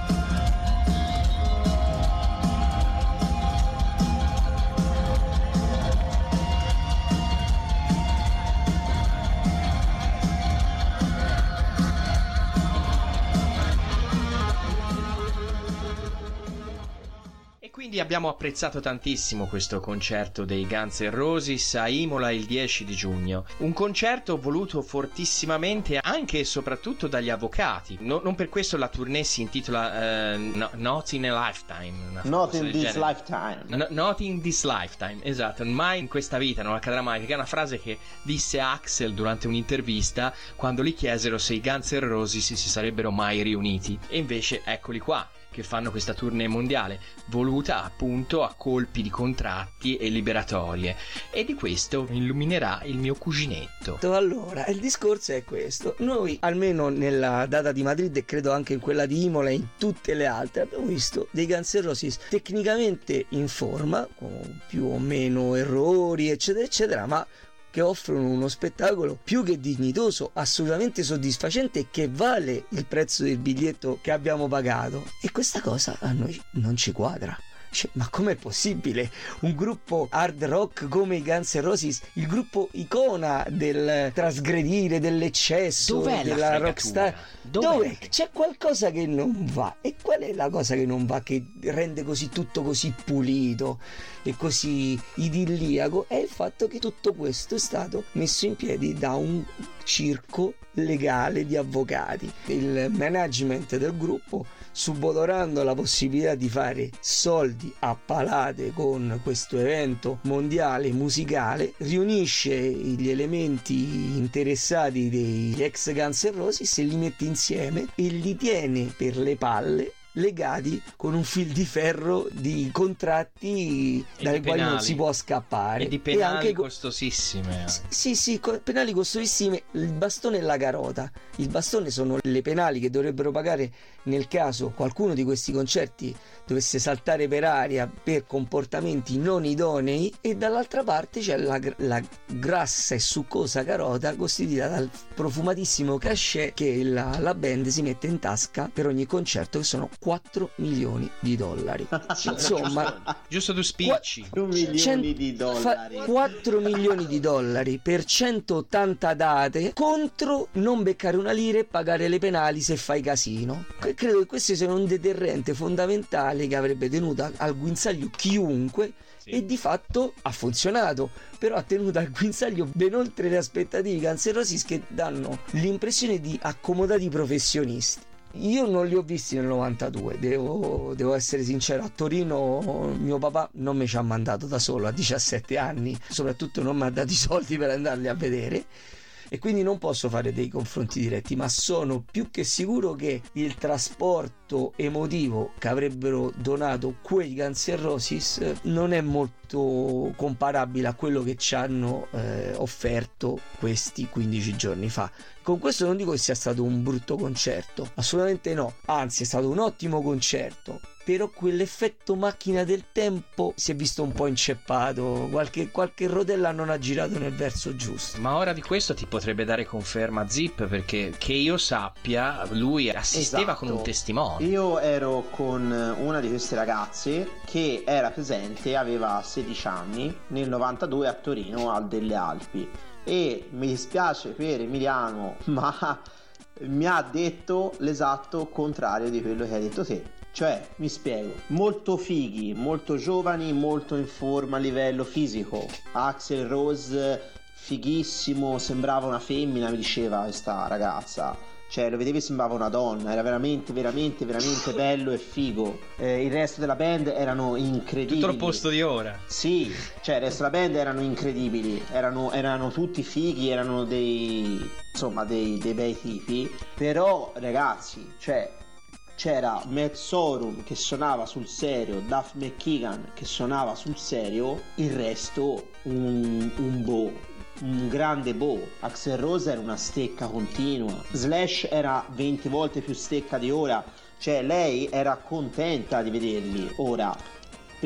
Quindi abbiamo apprezzato tantissimo questo concerto dei Guns N' Roses a Imola il 10 di giugno. Un concerto voluto fortissimamente anche e soprattutto dagli avvocati. No, non per questo la tournée si intitola uh, no, Not in a Lifetime. Not in this genere. lifetime. No, not in this lifetime, esatto. Mai in questa vita non accadrà mai. Che è una frase che disse Axel durante un'intervista quando gli chiesero se i Guns N' Roses si sarebbero mai riuniti. E invece eccoli qua che fanno questa tournée mondiale, voluta appunto a colpi di contratti e liberatorie. E di questo illuminerà il mio cuginetto. Allora, il discorso è questo. Noi, almeno nella data di Madrid e credo anche in quella di Imola e in tutte le altre, abbiamo visto dei Guns tecnicamente in forma, con più o meno errori, eccetera, eccetera, ma che offrono uno spettacolo più che dignitoso, assolutamente soddisfacente e che vale il prezzo del biglietto che abbiamo pagato. E questa cosa a noi non ci quadra. Cioè, ma com'è possibile un gruppo hard rock come i Guns N' Roses, il gruppo icona del trasgredire, dell'eccesso, Dov'è della rockstar? Dov'è? Dov'è? C'è qualcosa che non va. E qual è la cosa che non va che rende così tutto così pulito e così idilliaco? È il fatto che tutto questo è stato messo in piedi da un circo legale di avvocati. Il management del gruppo subodorando la possibilità di fare soldi a palate con questo evento mondiale musicale, riunisce gli elementi interessati degli ex Guns N' Roses e li mette insieme e li tiene per le palle legati con un fil di ferro di contratti E dai quali non si può scappare E di penali anche co- costosissime. sì, sì, co- penali costosissime, il bastone e la carota. Il bastone sono le penali che dovrebbero pagare nel caso qualcuno di questi concerti dovesse saltare per aria per comportamenti non idonei e dall'altra parte c'è la, gr- la grassa e succosa carota costituita dal profumatissimo cachet che la, la band si mette in tasca per ogni concerto che sono 4 milioni di dollari. Insomma, Giusto due spicci. 2 milioni Cent- di dollari. fa 4 milioni di dollari per 180 date contro non beccare una lira e pagare le penali se fai casino. E Credo che questo sia un deterrente fondamentale che avrebbe tenuto al guinzaglio chiunque e di fatto ha funzionato però ha tenuto al guinzaglio ben oltre le aspettative di Roses che danno l'impressione di accomodati professionisti io non li ho visti nel 92, devo, devo essere sincero. A Torino mio papà non mi ci ha mandato da solo a 17 anni, soprattutto non mi ha dato i soldi per andarli a vedere. E quindi non posso fare dei confronti diretti, ma sono più che sicuro che il trasporto emotivo che avrebbero donato quei Guns N' non è molto comparabile a quello che ci hanno eh, offerto questi 15 giorni fa. Con questo non dico che sia stato un brutto concerto, assolutamente no, anzi è stato un ottimo concerto. Però quell'effetto macchina del tempo si è visto un po' inceppato, qualche, qualche rotella non ha girato nel verso giusto. Ma ora di questo ti potrebbe dare conferma Zip perché che io sappia lui assisteva Esatto. con un testimone. Io ero con una di queste ragazze che era presente, aveva 16 anni, nel 92 a Torino al delle Alpi. E mi dispiace per Emiliano, ma mi ha detto l'esatto contrario di quello che hai detto te. Cioè, mi spiego, molto fighi, molto giovani, molto in forma a livello fisico. Axel Rose, fighissimo, sembrava una femmina, mi diceva questa ragazza. Cioè, lo vedevi sembrava una donna, era veramente, veramente, veramente bello e figo. Eh, il resto della band erano incredibili. Tutto l'opposto di ora. Sì, cioè il resto della band erano incredibili, erano, erano tutti fighi, erano dei insomma dei, dei bei tipi, però ragazzi, cioè c'era Matt Sorum che suonava sul serio, Duff McKeegan che suonava sul serio, il resto un, un boh, un grande boh. Axel Rose era una stecca continua, Slash era 20 volte più stecca di ora, cioè lei era contenta di vederli. Ora,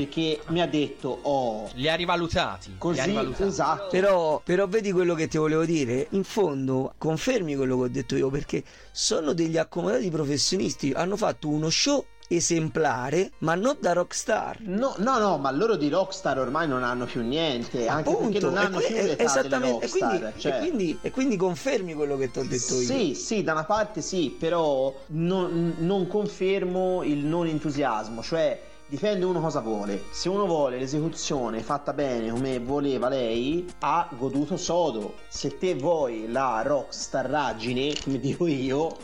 perché mi ha detto oh Li ha rivalutati. così li ha rivalutati. esatto Però, però vedi quello che ti volevo dire? In fondo confermi quello che ho detto io perché sono degli accomodati professionisti, hanno fatto uno show esemplare ma non da rockstar. No, no, no, ma loro di Rockstar ormai non hanno più niente, anche perché non hanno più l'età esattamente, e quindi, cioè- e, quindi, e quindi confermi quello che ti ho detto io. Sì, sì, da una parte sì, però non, non confermo il non entusiasmo, cioè dipende uno cosa vuole. Se uno vuole l'esecuzione fatta bene come voleva lei, ha goduto sodo. Se te vuoi la rockstarraggine, come dico io,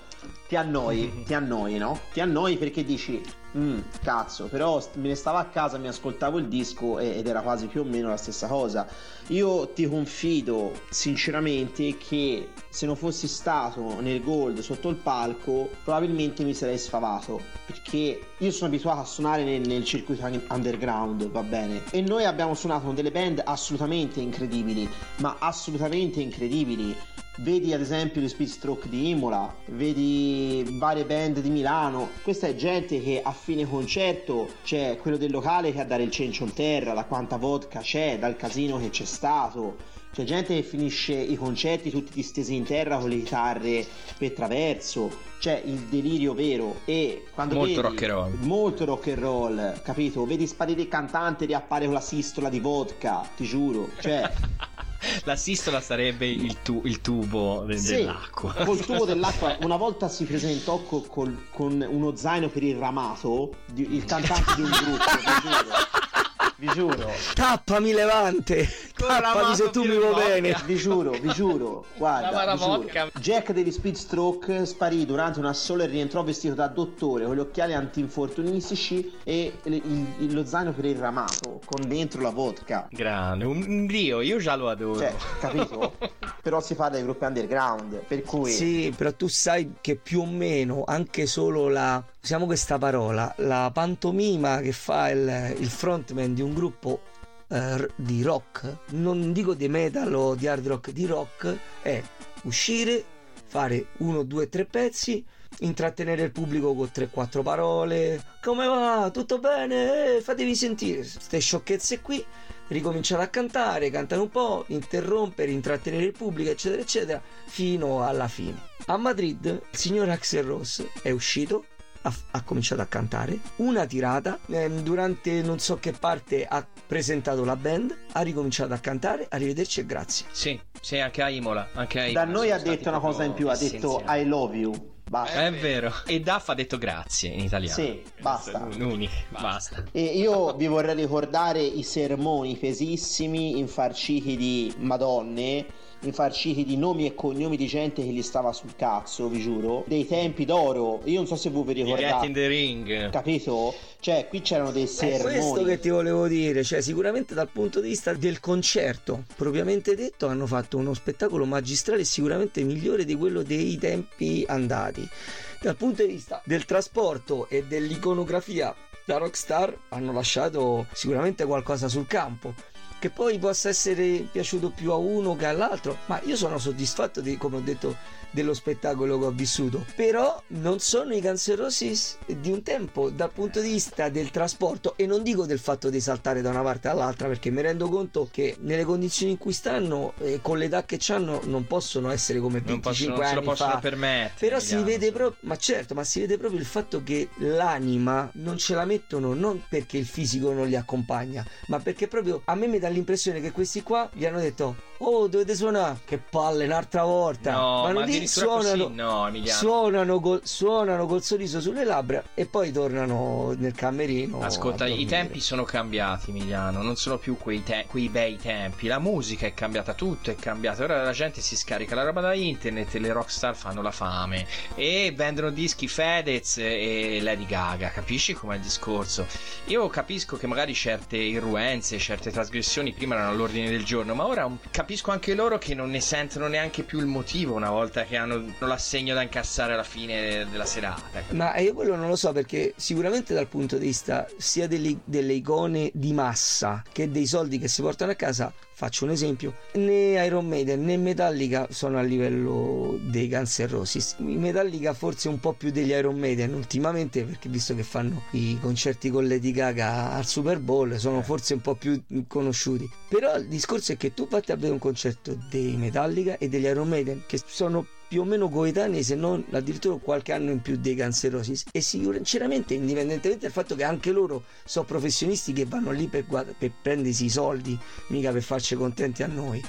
ti annoi, ti annoi, no? Ti annoi perché dici, "Mm, cazzo, però me ne stavo a casa, mi ascoltavo il disco ed era quasi più o meno la stessa cosa. Io ti confido sinceramente che se non fossi stato nel gold sotto il palco, probabilmente mi sarei sfavato. Perché io sono abituato a suonare nel, nel circuito un- underground, va bene? E noi abbiamo suonato con delle band assolutamente incredibili, ma assolutamente incredibili. Vedi ad esempio gli Speedstroke di Imola, vedi varie band di Milano. Questa è gente che a fine concerto c'è quello del locale che ha dare il cencio in terra, da quanta vodka c'è, dal casino che c'è stato. C'è gente che finisce i concerti tutti distesi in terra con le chitarre per traverso. C'è il delirio vero e quando Molto vedi- rock and roll. Molto rock and roll, capito? Vedi sparire il cantante e riappare con la sistola di vodka, ti giuro. Cioè, La sistola sarebbe il, tu- il tubo de- Sì, dell'acqua. Col tubo dell'acqua, una volta si presentò co- col- con uno zaino per il ramato, di- il cantante di un gruppo, vi giuro. Tappami Levante, tappami se tu mi vuoi bene. Vi giuro, vi giuro. La Guarda, vi giuro. Jack degli Speedstroke sparì durante un assolo e rientrò vestito da dottore con gli occhiali antinfortunistici e il- il- lo zaino per il ramato con dentro la vodka. Grande, un, dio, io già lo adoro. Cioè, capito? Però si parla di gruppi underground, per cui Sì, però tu sai che più o meno anche solo la, usiamo questa parola, la pantomima che fa il, il frontman di un gruppo eh, di rock, non dico di metal o di hard rock, di rock, è uscire, fare uno, due, tre pezzi, intrattenere il pubblico con 3-4 parole, come va? Tutto bene? Eh, fatevi sentire, queste sciocchezze qui ricominciare a cantare, cantare un po', interrompere, intrattenere il pubblico, eccetera, eccetera, fino alla fine. A Madrid il signor Axel Ross è uscito, ha, ha cominciato a cantare, una tirata, ehm, durante non so che parte ha presentato la band, ha ricominciato a cantare, arrivederci e grazie. Sì, sì, anche a Imola. Anche a da Imola noi sono ha detto una cosa in più, ha detto. I love you. Basta. È vero. E Duff ha detto grazie in italiano. Sì, basta. Nuni, basta. E io vi vorrei ricordare i sermoni pesissimi, infarciti di madonne, infarciti di nomi e cognomi di gente che gli stava sul cazzo, vi giuro, dei tempi d'oro. Io non so se voi vi Get in ricordate. the ring. Capito? Cioè, qui c'erano dei È questo sermoni. che ti volevo dire, cioè sicuramente dal punto di vista del concerto, propriamente detto, hanno fatto uno spettacolo magistrale sicuramente migliore di quello dei tempi andati. Dal punto di vista del trasporto e dell'iconografia, da Rockstar hanno lasciato sicuramente qualcosa sul campo. Che poi possa essere piaciuto più a uno che all'altro, ma io sono soddisfatto di, come ho detto, dello spettacolo che ho vissuto. Però non sono i Roses di un tempo dal punto di vista del trasporto e non dico del fatto di saltare da una parte all'altra perché mi rendo conto che nelle condizioni in cui stanno e con l'età che hanno non possono essere come 25 Non, possono, anni fa. Però si Emiliano. vede proprio, ma certo, ma si vede proprio il fatto che l'anima non ce la mettono non perché il fisico non li accompagna, ma perché proprio a me mi dà l'impressione che questi qua gli hanno detto "Oh, dovete suonare". Che palle un'altra volta. No, ma non lì addirittura suonano? No, suonano, col, suonano col sorriso sulle labbra e poi tornano nel camerino. Ascolta, i tempi sono cambiati, Emiliano. Non sono più quei, te- quei bei tempi. La musica è cambiata, tutto è cambiato. Ora la gente si scarica la roba da internet e le rockstar fanno la fame. E vendono dischi Fedez e Lady Gaga. Capisci com'è il discorso? Io capisco che magari certe irruenze, certe trasgressioni prima erano all'ordine del giorno, ma ora capisco anche loro che non ne sentono neanche più il motivo una volta che hanno l'assegno da incassare alla fine della serata. Ma io quello non lo so perché sicuramente dal punto di vista sia delle, delle icone di massa che dei soldi che si portano a casa faccio un esempio, né Iron Maiden né Metallica sono a livello dei Guns N' Roses. Metallica forse un po' più degli Iron Maiden ultimamente perché visto che fanno i concerti con Lady Gaga al Super Bowl sono forse un po' più conosciuti. Però il discorso è che tu fatti a vedere un concerto dei Metallica e degli Iron Maiden che sono più o meno coetanei se non addirittura qualche anno in più dei Roses e sinceramente indipendentemente dal fatto che anche loro sono professionisti che vanno lì per, per prendersi i soldi mica per farci contenti a noi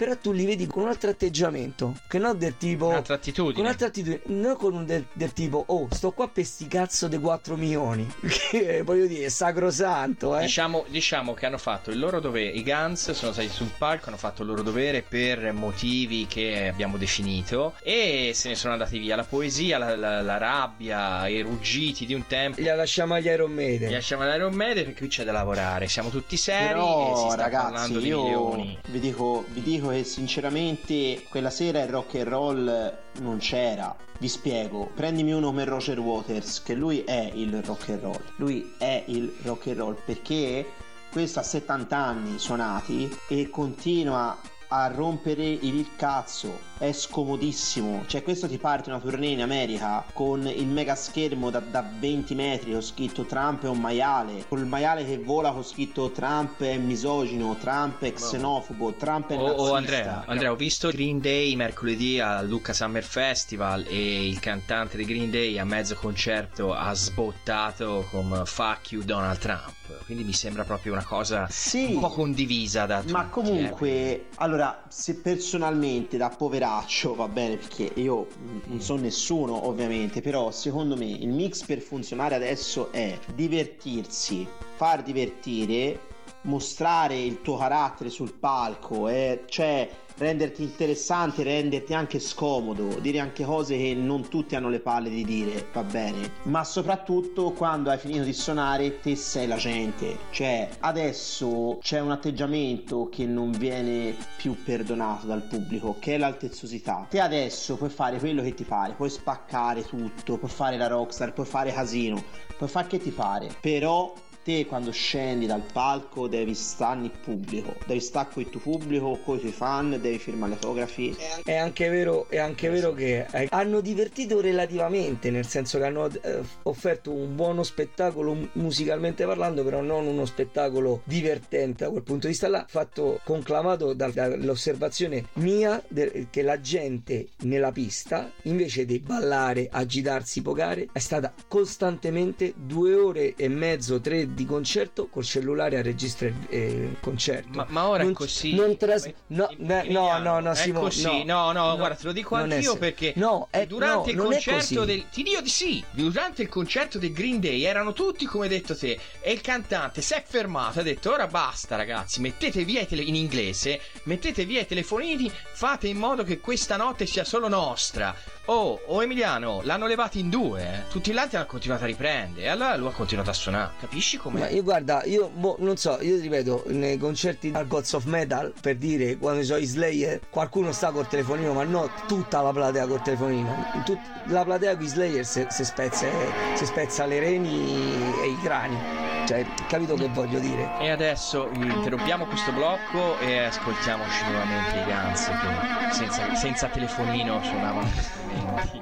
però tu li vedi con un altro atteggiamento che non del tipo un'altra attitudine. con un'altra attitudine non con un del, del tipo oh sto qua per sti cazzo dei 4 milioni che voglio dire è sacrosanto eh. diciamo, diciamo che hanno fatto il loro dovere i Guns sono stati sul palco hanno fatto il loro dovere per motivi che abbiamo definito e se ne sono andati via. La poesia la, la, la rabbia i ruggiti di un tempo. Li lasciamo agli Iron Maiden. Li lasciamo agli Iron Maiden perché qui c'è da lavorare. Siamo tutti seri Però, e si sta ragazzi, parlando di io milioni. vi dico, vi dico che sinceramente quella sera il rock and roll non c'era. Vi spiego, prendimi uno come Roger Waters, che lui è il rock and roll. Lui è il rock and roll perché questo ha 70 anni suonati e continua a rompere il cazzo è scomodissimo cioè questo ti parte una tournée in America con il mega schermo da, da 20 metri ho scritto Trump è un maiale col maiale che vola ho scritto Trump è misogino Trump è xenofobo Trump è Oh, nazista oh, Andrea, Andrea, ho visto Green Day mercoledì al Lucca Summer Festival e il cantante di Green Day a mezzo concerto ha sbottato con Fuck you Donald Trump. Quindi mi sembra proprio una cosa Sì. un po' condivisa da tutti. Ma eh. comunque, allora, se personalmente da poveraccio va bene, perché io non so nessuno ovviamente, però secondo me il mix per funzionare adesso è divertirsi, far divertire, mostrare il tuo carattere sul palco, eh, cioè renderti interessante, renderti anche scomodo, dire anche cose che non tutti hanno le palle di dire, va bene, ma soprattutto quando hai finito di suonare te sei la gente, cioè adesso c'è un atteggiamento che non viene più perdonato dal pubblico, che è l'altezzosità. Te adesso puoi fare quello che ti pare, puoi spaccare tutto, puoi fare la rockstar, puoi fare casino, puoi fare che ti pare, però te quando scendi dal palco devi stare in pubblico, devi stare con il tuo pubblico, con i tuoi fan, devi firmare le autografi. È anche vero, è anche vero che hanno divertito relativamente, nel senso che hanno eh, offerto un buono spettacolo mu- musicalmente parlando, però non uno spettacolo divertente da quel punto di vista là, fatto conclamato da- dall'osservazione mia che la gente nella pista, invece di ballare, agitarsi, pogare, è stata costantemente due ore e mezzo, tre di concerto col cellulare a registrare il eh, concerto. Ma, ma ora Non- è così. non tras- no, no, no, no, è Simone, così. No, no, guarda, te lo dico anch'io perché no, è- durante no, il concerto del ti dico di sì, durante il concerto del Green Day erano tutti come hai detto te e il cantante si è fermato ha detto "Ora basta, ragazzi, mettete via i tele- in inglese, mettete via i telefonini, fate in modo che questa notte sia solo nostra". Oh, oh Emiliano, l'hanno levati in due, eh. Tutti gli altri hanno continuato a riprendere e allora lui ha continuato a suonare. Capisci come Ma io guarda, io boh, non so, io ti ripeto, nei concerti al Gods of Metal, per dire, quando sono i Slayer, qualcuno sta col telefonino, ma non tutta la platea col telefonino. Tut- la platea con i Slayer si spezza, si spezza le reni e i crani. Cioè, capito che voglio dire? E adesso interrompiamo questo blocco e ascoltiamoci nuovamente i Guns che senza, senza telefonino suonavano gli strumenti.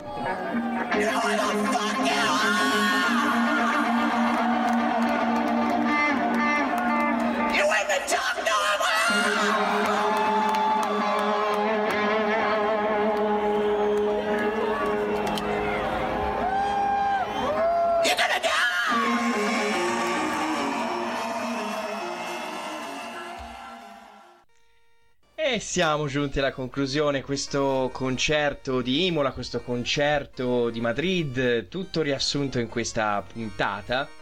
E siamo giunti alla conclusione, questo concerto di Imola, questo concerto di Madrid, tutto riassunto in questa puntata.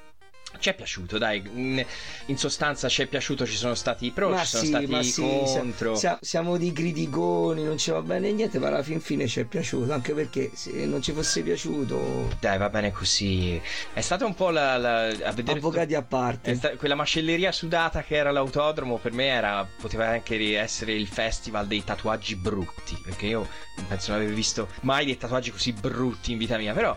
Ci è piaciuto, dai, in, sostanza ci è piaciuto, ci sono stati i pro, ma ci sono sì, stati i sì, contro. sia- siamo dei criticoni, non ci va bene niente, ma alla fin fine ci è piaciuto, anche perché se non ci fosse piaciuto, Dai, va bene così. È stata un po' la, la- a vedere avvocati a È parte. sta- quella macelleria sudata che era l'autodromo per me era, poteva anche essere il festival dei tatuaggi brutti perché io non penso non aver visto mai dei tatuaggi così brutti in vita mia però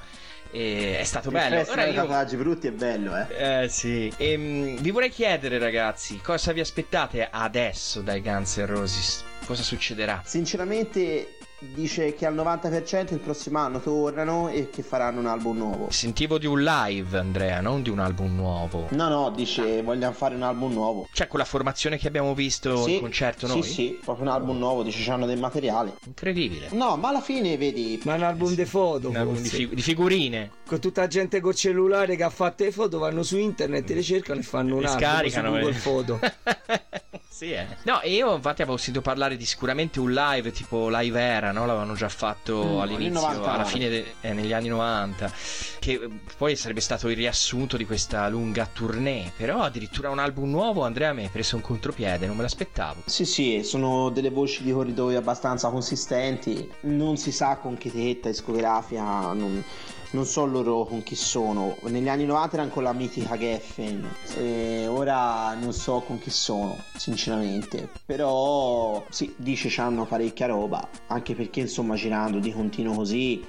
E è stato Il bello. Ora io... tatuaggi brutti è bello, eh. Eh sì. Ehm, vi vorrei chiedere, ragazzi, cosa vi aspettate adesso dai Guns N' Roses? Cosa succederà? Sinceramente dice che al 90% il prossimo anno tornano e che faranno un album nuovo. Sentivo di un live, Andrea, non di un album nuovo. No, no, dice vogliamo fare un album nuovo. Cioè, con la formazione che abbiamo visto Sì, in concerto sì, noi? sì, proprio un album nuovo, dice c'hanno del materiale. Incredibile. No, ma alla fine vedi... Ma è un album di foto, Un album di, forse. fi- di figurine. Con tutta la gente col cellulare che ha fatto le foto, vanno su internet, le cercano e fanno un Le album scaricano, su Google eh. Foto. sì, eh. No, e io infatti avevo sentito parlare di sicuramente un live tipo Live Era, no? L'avevano già fatto Mm, all'inizio, nel 99. alla fine de- eh, negli anni 90, che eh, poi sarebbe stato il riassunto di questa lunga tournée. Però addirittura un album nuovo, Andrea, mi hai preso un contropiede, non me l'aspettavo. Sì, sì, sono delle voci di corridoio abbastanza consistenti. Non si sa con che tetta discografica, non, non so loro con chi sono. Negli anni 90 erano con la mitica Geffen, e ora non so con chi sono, sinceramente. Però sì, dice c'hanno parecchia roba, anche perché insomma girando di continuo così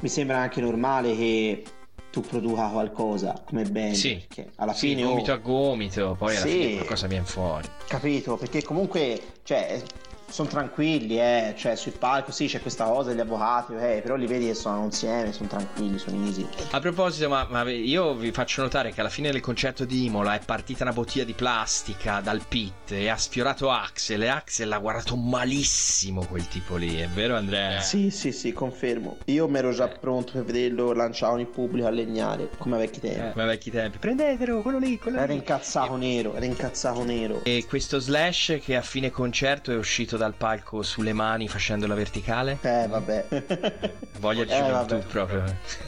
mi sembra anche normale che tu produca qualcosa come band. Sì. perché alla Sì, fine... oh, gomito a gomito, poi alla Sì. fine qualcosa viene fuori. Capito? Perché comunque, cioè, sono tranquilli, eh. Cioè, sul palco sì c'è questa cosa degli avvocati, ok, però li vedi che sono insieme, sono tranquilli, sono easy. A proposito, ma, ma io vi faccio notare che alla fine del concerto di Imola è partita una bottiglia di plastica dal pit e ha sfiorato Axel e Axel l'ha guardato malissimo quel tipo lì, è vero Andrea? Sì, sì, sì, confermo. Io mi ero già pronto per vederlo lanciato in pubblico a legnare, come ai vecchi tempi. Eh, come ai vecchi tempi. Prendetelo, quello lì, quello Era lì. incazzato nero, era incazzato nero. E questo slash che a fine concerto è uscito dal palco sulle mani facendo la verticale? Eh, vabbè. Voglia di Eh, gioventù vabbè. proprio.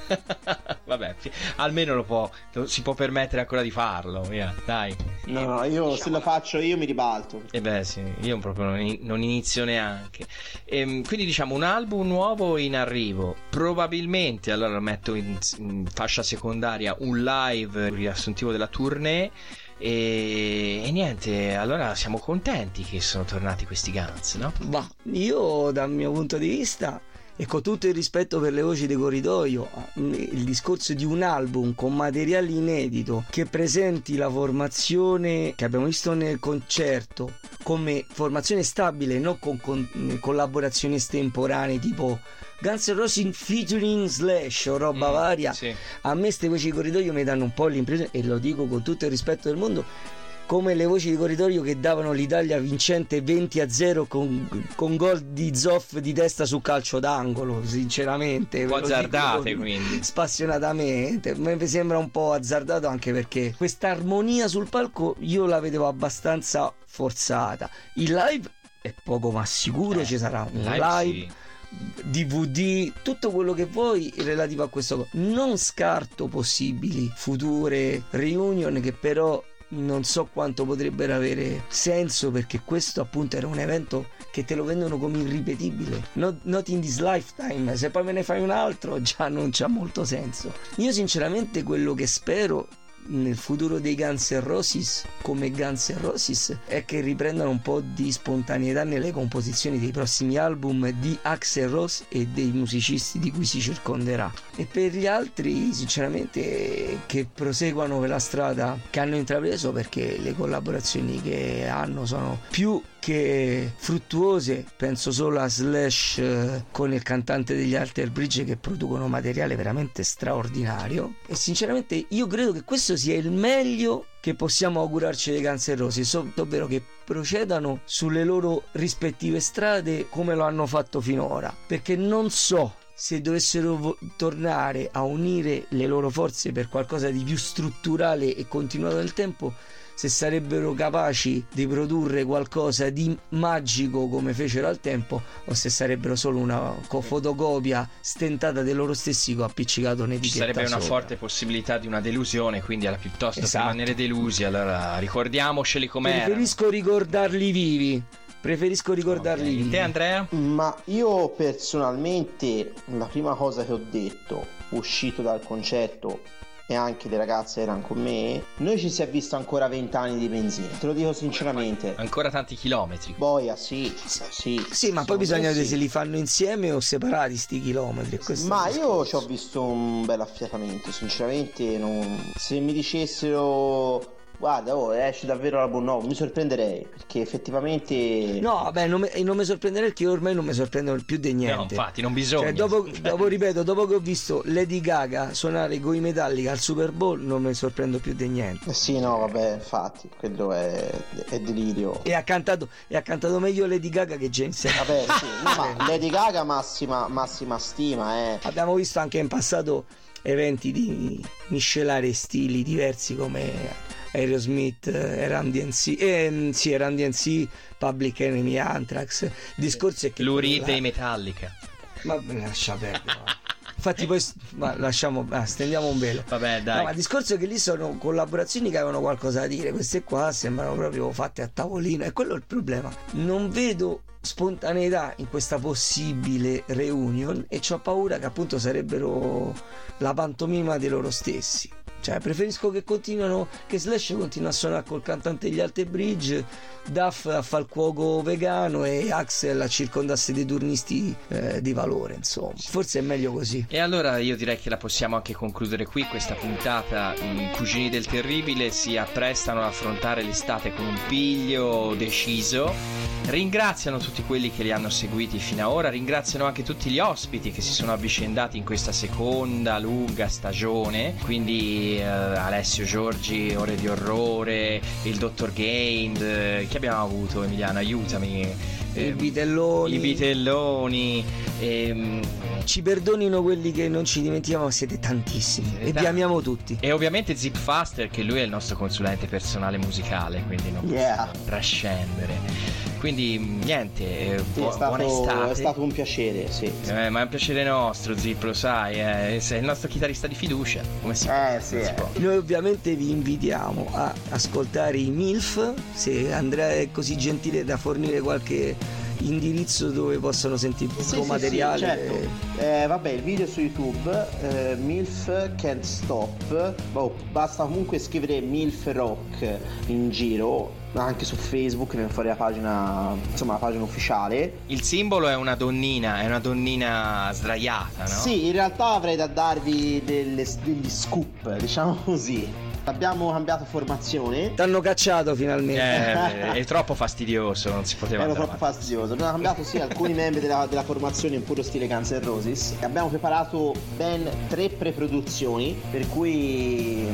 vabbè, almeno lo può, lo- si può permettere ancora di farlo, via, dai. No, no, io se lo faccio io mi ribalto. E beh sì, io proprio non, non inizio neanche. Ehm, quindi diciamo un album nuovo in arrivo. Probabilmente, allora lo metto in, in fascia secondaria, un live riassuntivo della tournée. E, e niente, allora siamo contenti che sono tornati questi Guns, no? Bah, io dal mio punto di vista e con tutto il rispetto per le voci di corridoio, il discorso di un album con materiale inedito che presenti la formazione che abbiamo visto nel concerto come formazione stabile, non con, con collaborazioni estemporanee tipo Guns N' Roses featuring Slash o roba Mm, varia. sì. A me queste voci di corridoio mi danno un po' l'impressione, e lo dico con tutto il rispetto del mondo, come le voci di corridoio che davano l'Italia vincente 20 a 0 con, con gol di Zoff di testa su calcio d'angolo, sinceramente. Un po' azzardate, quindi. Spassionatamente, mi sembra un po' azzardato anche perché questa armonia sul palco io la vedevo abbastanza forzata. Il live è poco ma sicuro, Eh, ci sarà un live live. sì. DVD, tutto quello che vuoi relativo a questo. Non scarto possibili future reunion che però non so quanto potrebbero avere senso perché questo appunto era un evento che te lo vendono come irripetibile. Not, not in this lifetime. Se poi me ne fai un altro già non c'ha molto senso. Io sinceramente quello che spero nel futuro dei Guns N' Roses come Guns N' Roses è che riprendano un po' di spontaneità nelle composizioni dei prossimi album di Axel Rose e dei musicisti di cui si circonderà. E per gli altri sinceramente che proseguano per la strada che hanno intrapreso perché le collaborazioni che hanno sono più che fruttuose penso solo a Slash eh, con il cantante degli Alter Bridge che producono materiale veramente straordinario. E sinceramente io credo che questo sia il meglio che possiamo augurarci dei Guns N' Roses ov- ovvero che procedano sulle loro rispettive strade come lo hanno fatto finora. Perché non so se dovessero vo- tornare a unire le loro forze per qualcosa di più strutturale e continuato nel tempo se sarebbero capaci di produrre qualcosa di magico come fecero al tempo o se sarebbero solo una co- fotocopia stentata dei loro stessi con appiccicato Ci un'etichetta sarebbe una sopra. forte possibilità di una delusione, quindi alla piuttosto Esatto. per rimanere delusi, allora ricordiamoceli com'era. preferisco ricordarli vivi preferisco ricordarli vivi Te Andrea? Ma io personalmente la prima cosa che ho detto uscito dal concerto e anche le ragazze erano con me, noi ci si è visto ancora 20 anni di benzina, te lo dico sinceramente. Ancora tanti chilometri. Boia, sì, sì. Sì, ma poi bisogna vedere se li fanno insieme o separati sti chilometri. questo- Ma io ci ho visto un bel affiatamento, sinceramente non... se mi dicessero guarda oh, esce davvero l'album nuovo, mi sorprenderei perché effettivamente... No, vabbè, non mi, non mi sorprenderei perché io ormai non mi sorprendo più di niente. No, infatti, non bisogna. Cioè, dopo, dopo, ripeto, dopo che ho visto Lady Gaga suonare con i Metallica al Super Bowl, non mi sorprendo più di niente. Eh sì, no, vabbè, infatti, quello è, è delirio. E ha, cantato, e ha cantato meglio Lady Gaga che James. Vabbè, sì, no, ma Lady Gaga massima, massima stima, eh. Abbiamo visto anche in passato eventi di miscelare stili diversi come Aerosmith, eh, Run DNC, eh, sì, Run DNC, Public Enemy, Anthrax. Il discorso è che... L'Uri dei Metallica. Ma lascia perdere. Infatti poi ma lasciamo, ah, stendiamo un velo. Vabbè, dai. No, ma il discorso è che lì sono collaborazioni che avevano qualcosa da dire. Queste qua sembrano proprio fatte a tavolino. E quello è il problema. Non vedo spontaneità in questa possibile reunion e ho paura che appunto sarebbero la pantomima di loro stessi. Cioè, preferisco che continuino, che Slash continua a suonare col cantante degli Alte Bridge, Duff a fare il cuoco vegano e Axel a circondarsi dei turnisti eh, di valore, insomma. Forse è meglio così. E allora io direi che la possiamo anche concludere qui questa puntata. I cugini del terribile si apprestano ad affrontare l'estate con un piglio deciso. Ringraziano tutti quelli che li hanno seguiti fino ad ora, ringraziano anche tutti gli ospiti che si sono avvicendati in questa seconda lunga stagione. Quindi eh, Alessio Giorgi, Ore di Orrore, il Dottor Gained, eh, chi abbiamo avuto Emiliano? Aiutami. I vitelloni. I vitelloni. ehm, Ci perdonino quelli che non ci dimentichiamo, ma siete tantissimi. E vi tanti. amiamo tutti. E ovviamente Zip Faster, che lui è il nostro consulente personale musicale, quindi non Yeah. possiamo trascendere. Quindi niente, eh, Sì, bu- è, stato, buona estate. è stato un piacere, sì. Eh, ma è un piacere nostro, Zip, lo sai, eh, sei il nostro chitarrista di fiducia. Come si Eh, sì, si eh. può? Noi ovviamente vi invitiamo a ascoltare i MILF, se Andrea è così gentile da fornire qualche indirizzo dove possono sentire il Sì, tuo sì, materiale. sì, certo. Eh, vabbè, il video su YouTube, eh, MILF Can't Stop. Boh, basta comunque scrivere MILF Rock in giro, anche su Facebook, viene fuori la pagina, insomma, la pagina ufficiale. Il simbolo è una donnina, è una donnina sdraiata, no? Sì, in realtà avrei da darvi delle- degli scoop, diciamo così. Abbiamo cambiato formazione. T'hanno cacciato finalmente. Eh, è troppo fastidioso, non si poteva Ero andare troppo avanti. fastidioso. Abbiamo cambiato sì alcuni membri della, della formazione in puro stile Guns N' Roses. Abbiamo preparato ben tre preproduzioni, per cui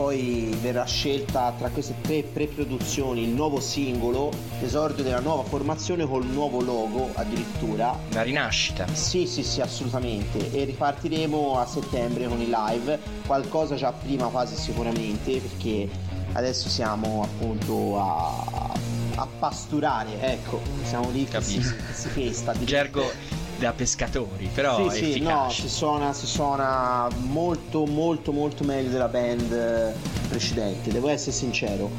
poi verrà scelta tra queste tre preproduzioni il nuovo singolo, l'esordio della nuova formazione col nuovo logo addirittura. La rinascita. Sì, sì, sì, assolutamente. E ripartiremo a settembre con i live, qualcosa già prima quasi sicuramente, perché adesso siamo appunto a, a pasturare, ecco, siamo lì che si, Capisco. che si festa. di- Gergo da pescatori, però sì, sì, no, efficace. si suona, si suona molto, molto, molto meglio della band eh, precedente, devo essere sincero.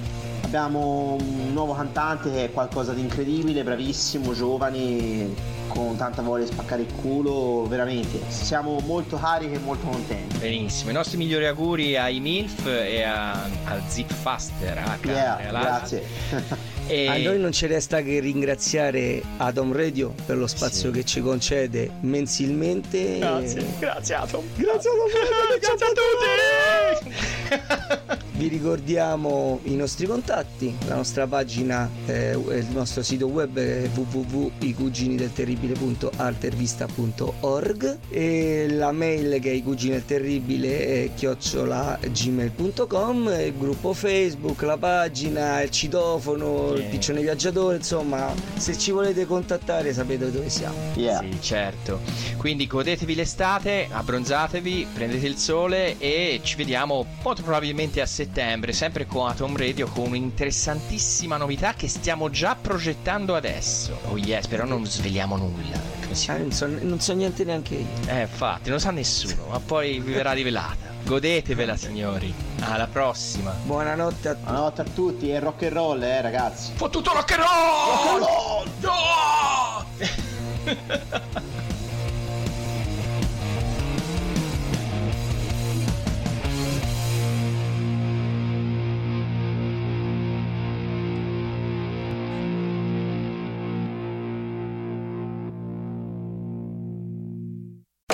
Abbiamo un nuovo cantante che è qualcosa di incredibile, bravissimo, giovane, con tanta voglia di spaccare il culo, veramente. Siamo molto carichi e molto contenti. Benissimo, i nostri migliori auguri ai MILF e a, al Zip Faster. A Yeah, Andrea Lasa. grazie. E A noi non ci resta che ringraziare Atom Radio per lo spazio Sì. che ci concede mensilmente. Grazie, grazie Atom. Grazie Atom Radio, grazie a tutti. Vi ricordiamo i nostri contatti, la nostra pagina, eh, il nostro sito web è www.icugini-del-terribile.altervista.org e la mail che è i cugini del terribile è chiocciolagmail.com, il gruppo Facebook, la pagina, il citofono, il Sì. piccione viaggiatore, insomma se ci volete contattare sapete dove siamo. Yeah. Sì, certo. Quindi godetevi l'estate, abbronzatevi, prendete il sole e ci vediamo molto probabilmente a settembre, sempre con Atom Radio, con un'interessantissima novità che stiamo già progettando adesso. Oh yes, però non sveliamo nulla. Ah, non, so, non so niente neanche io. Eh, infatti, non sa nessuno, ma poi vi verrà rivelata. Godetevela, signori. Alla prossima. Buonanotte a tutti. Buonanotte a tutti e rock and roll, eh ragazzi. Fottuto rock and roll! No!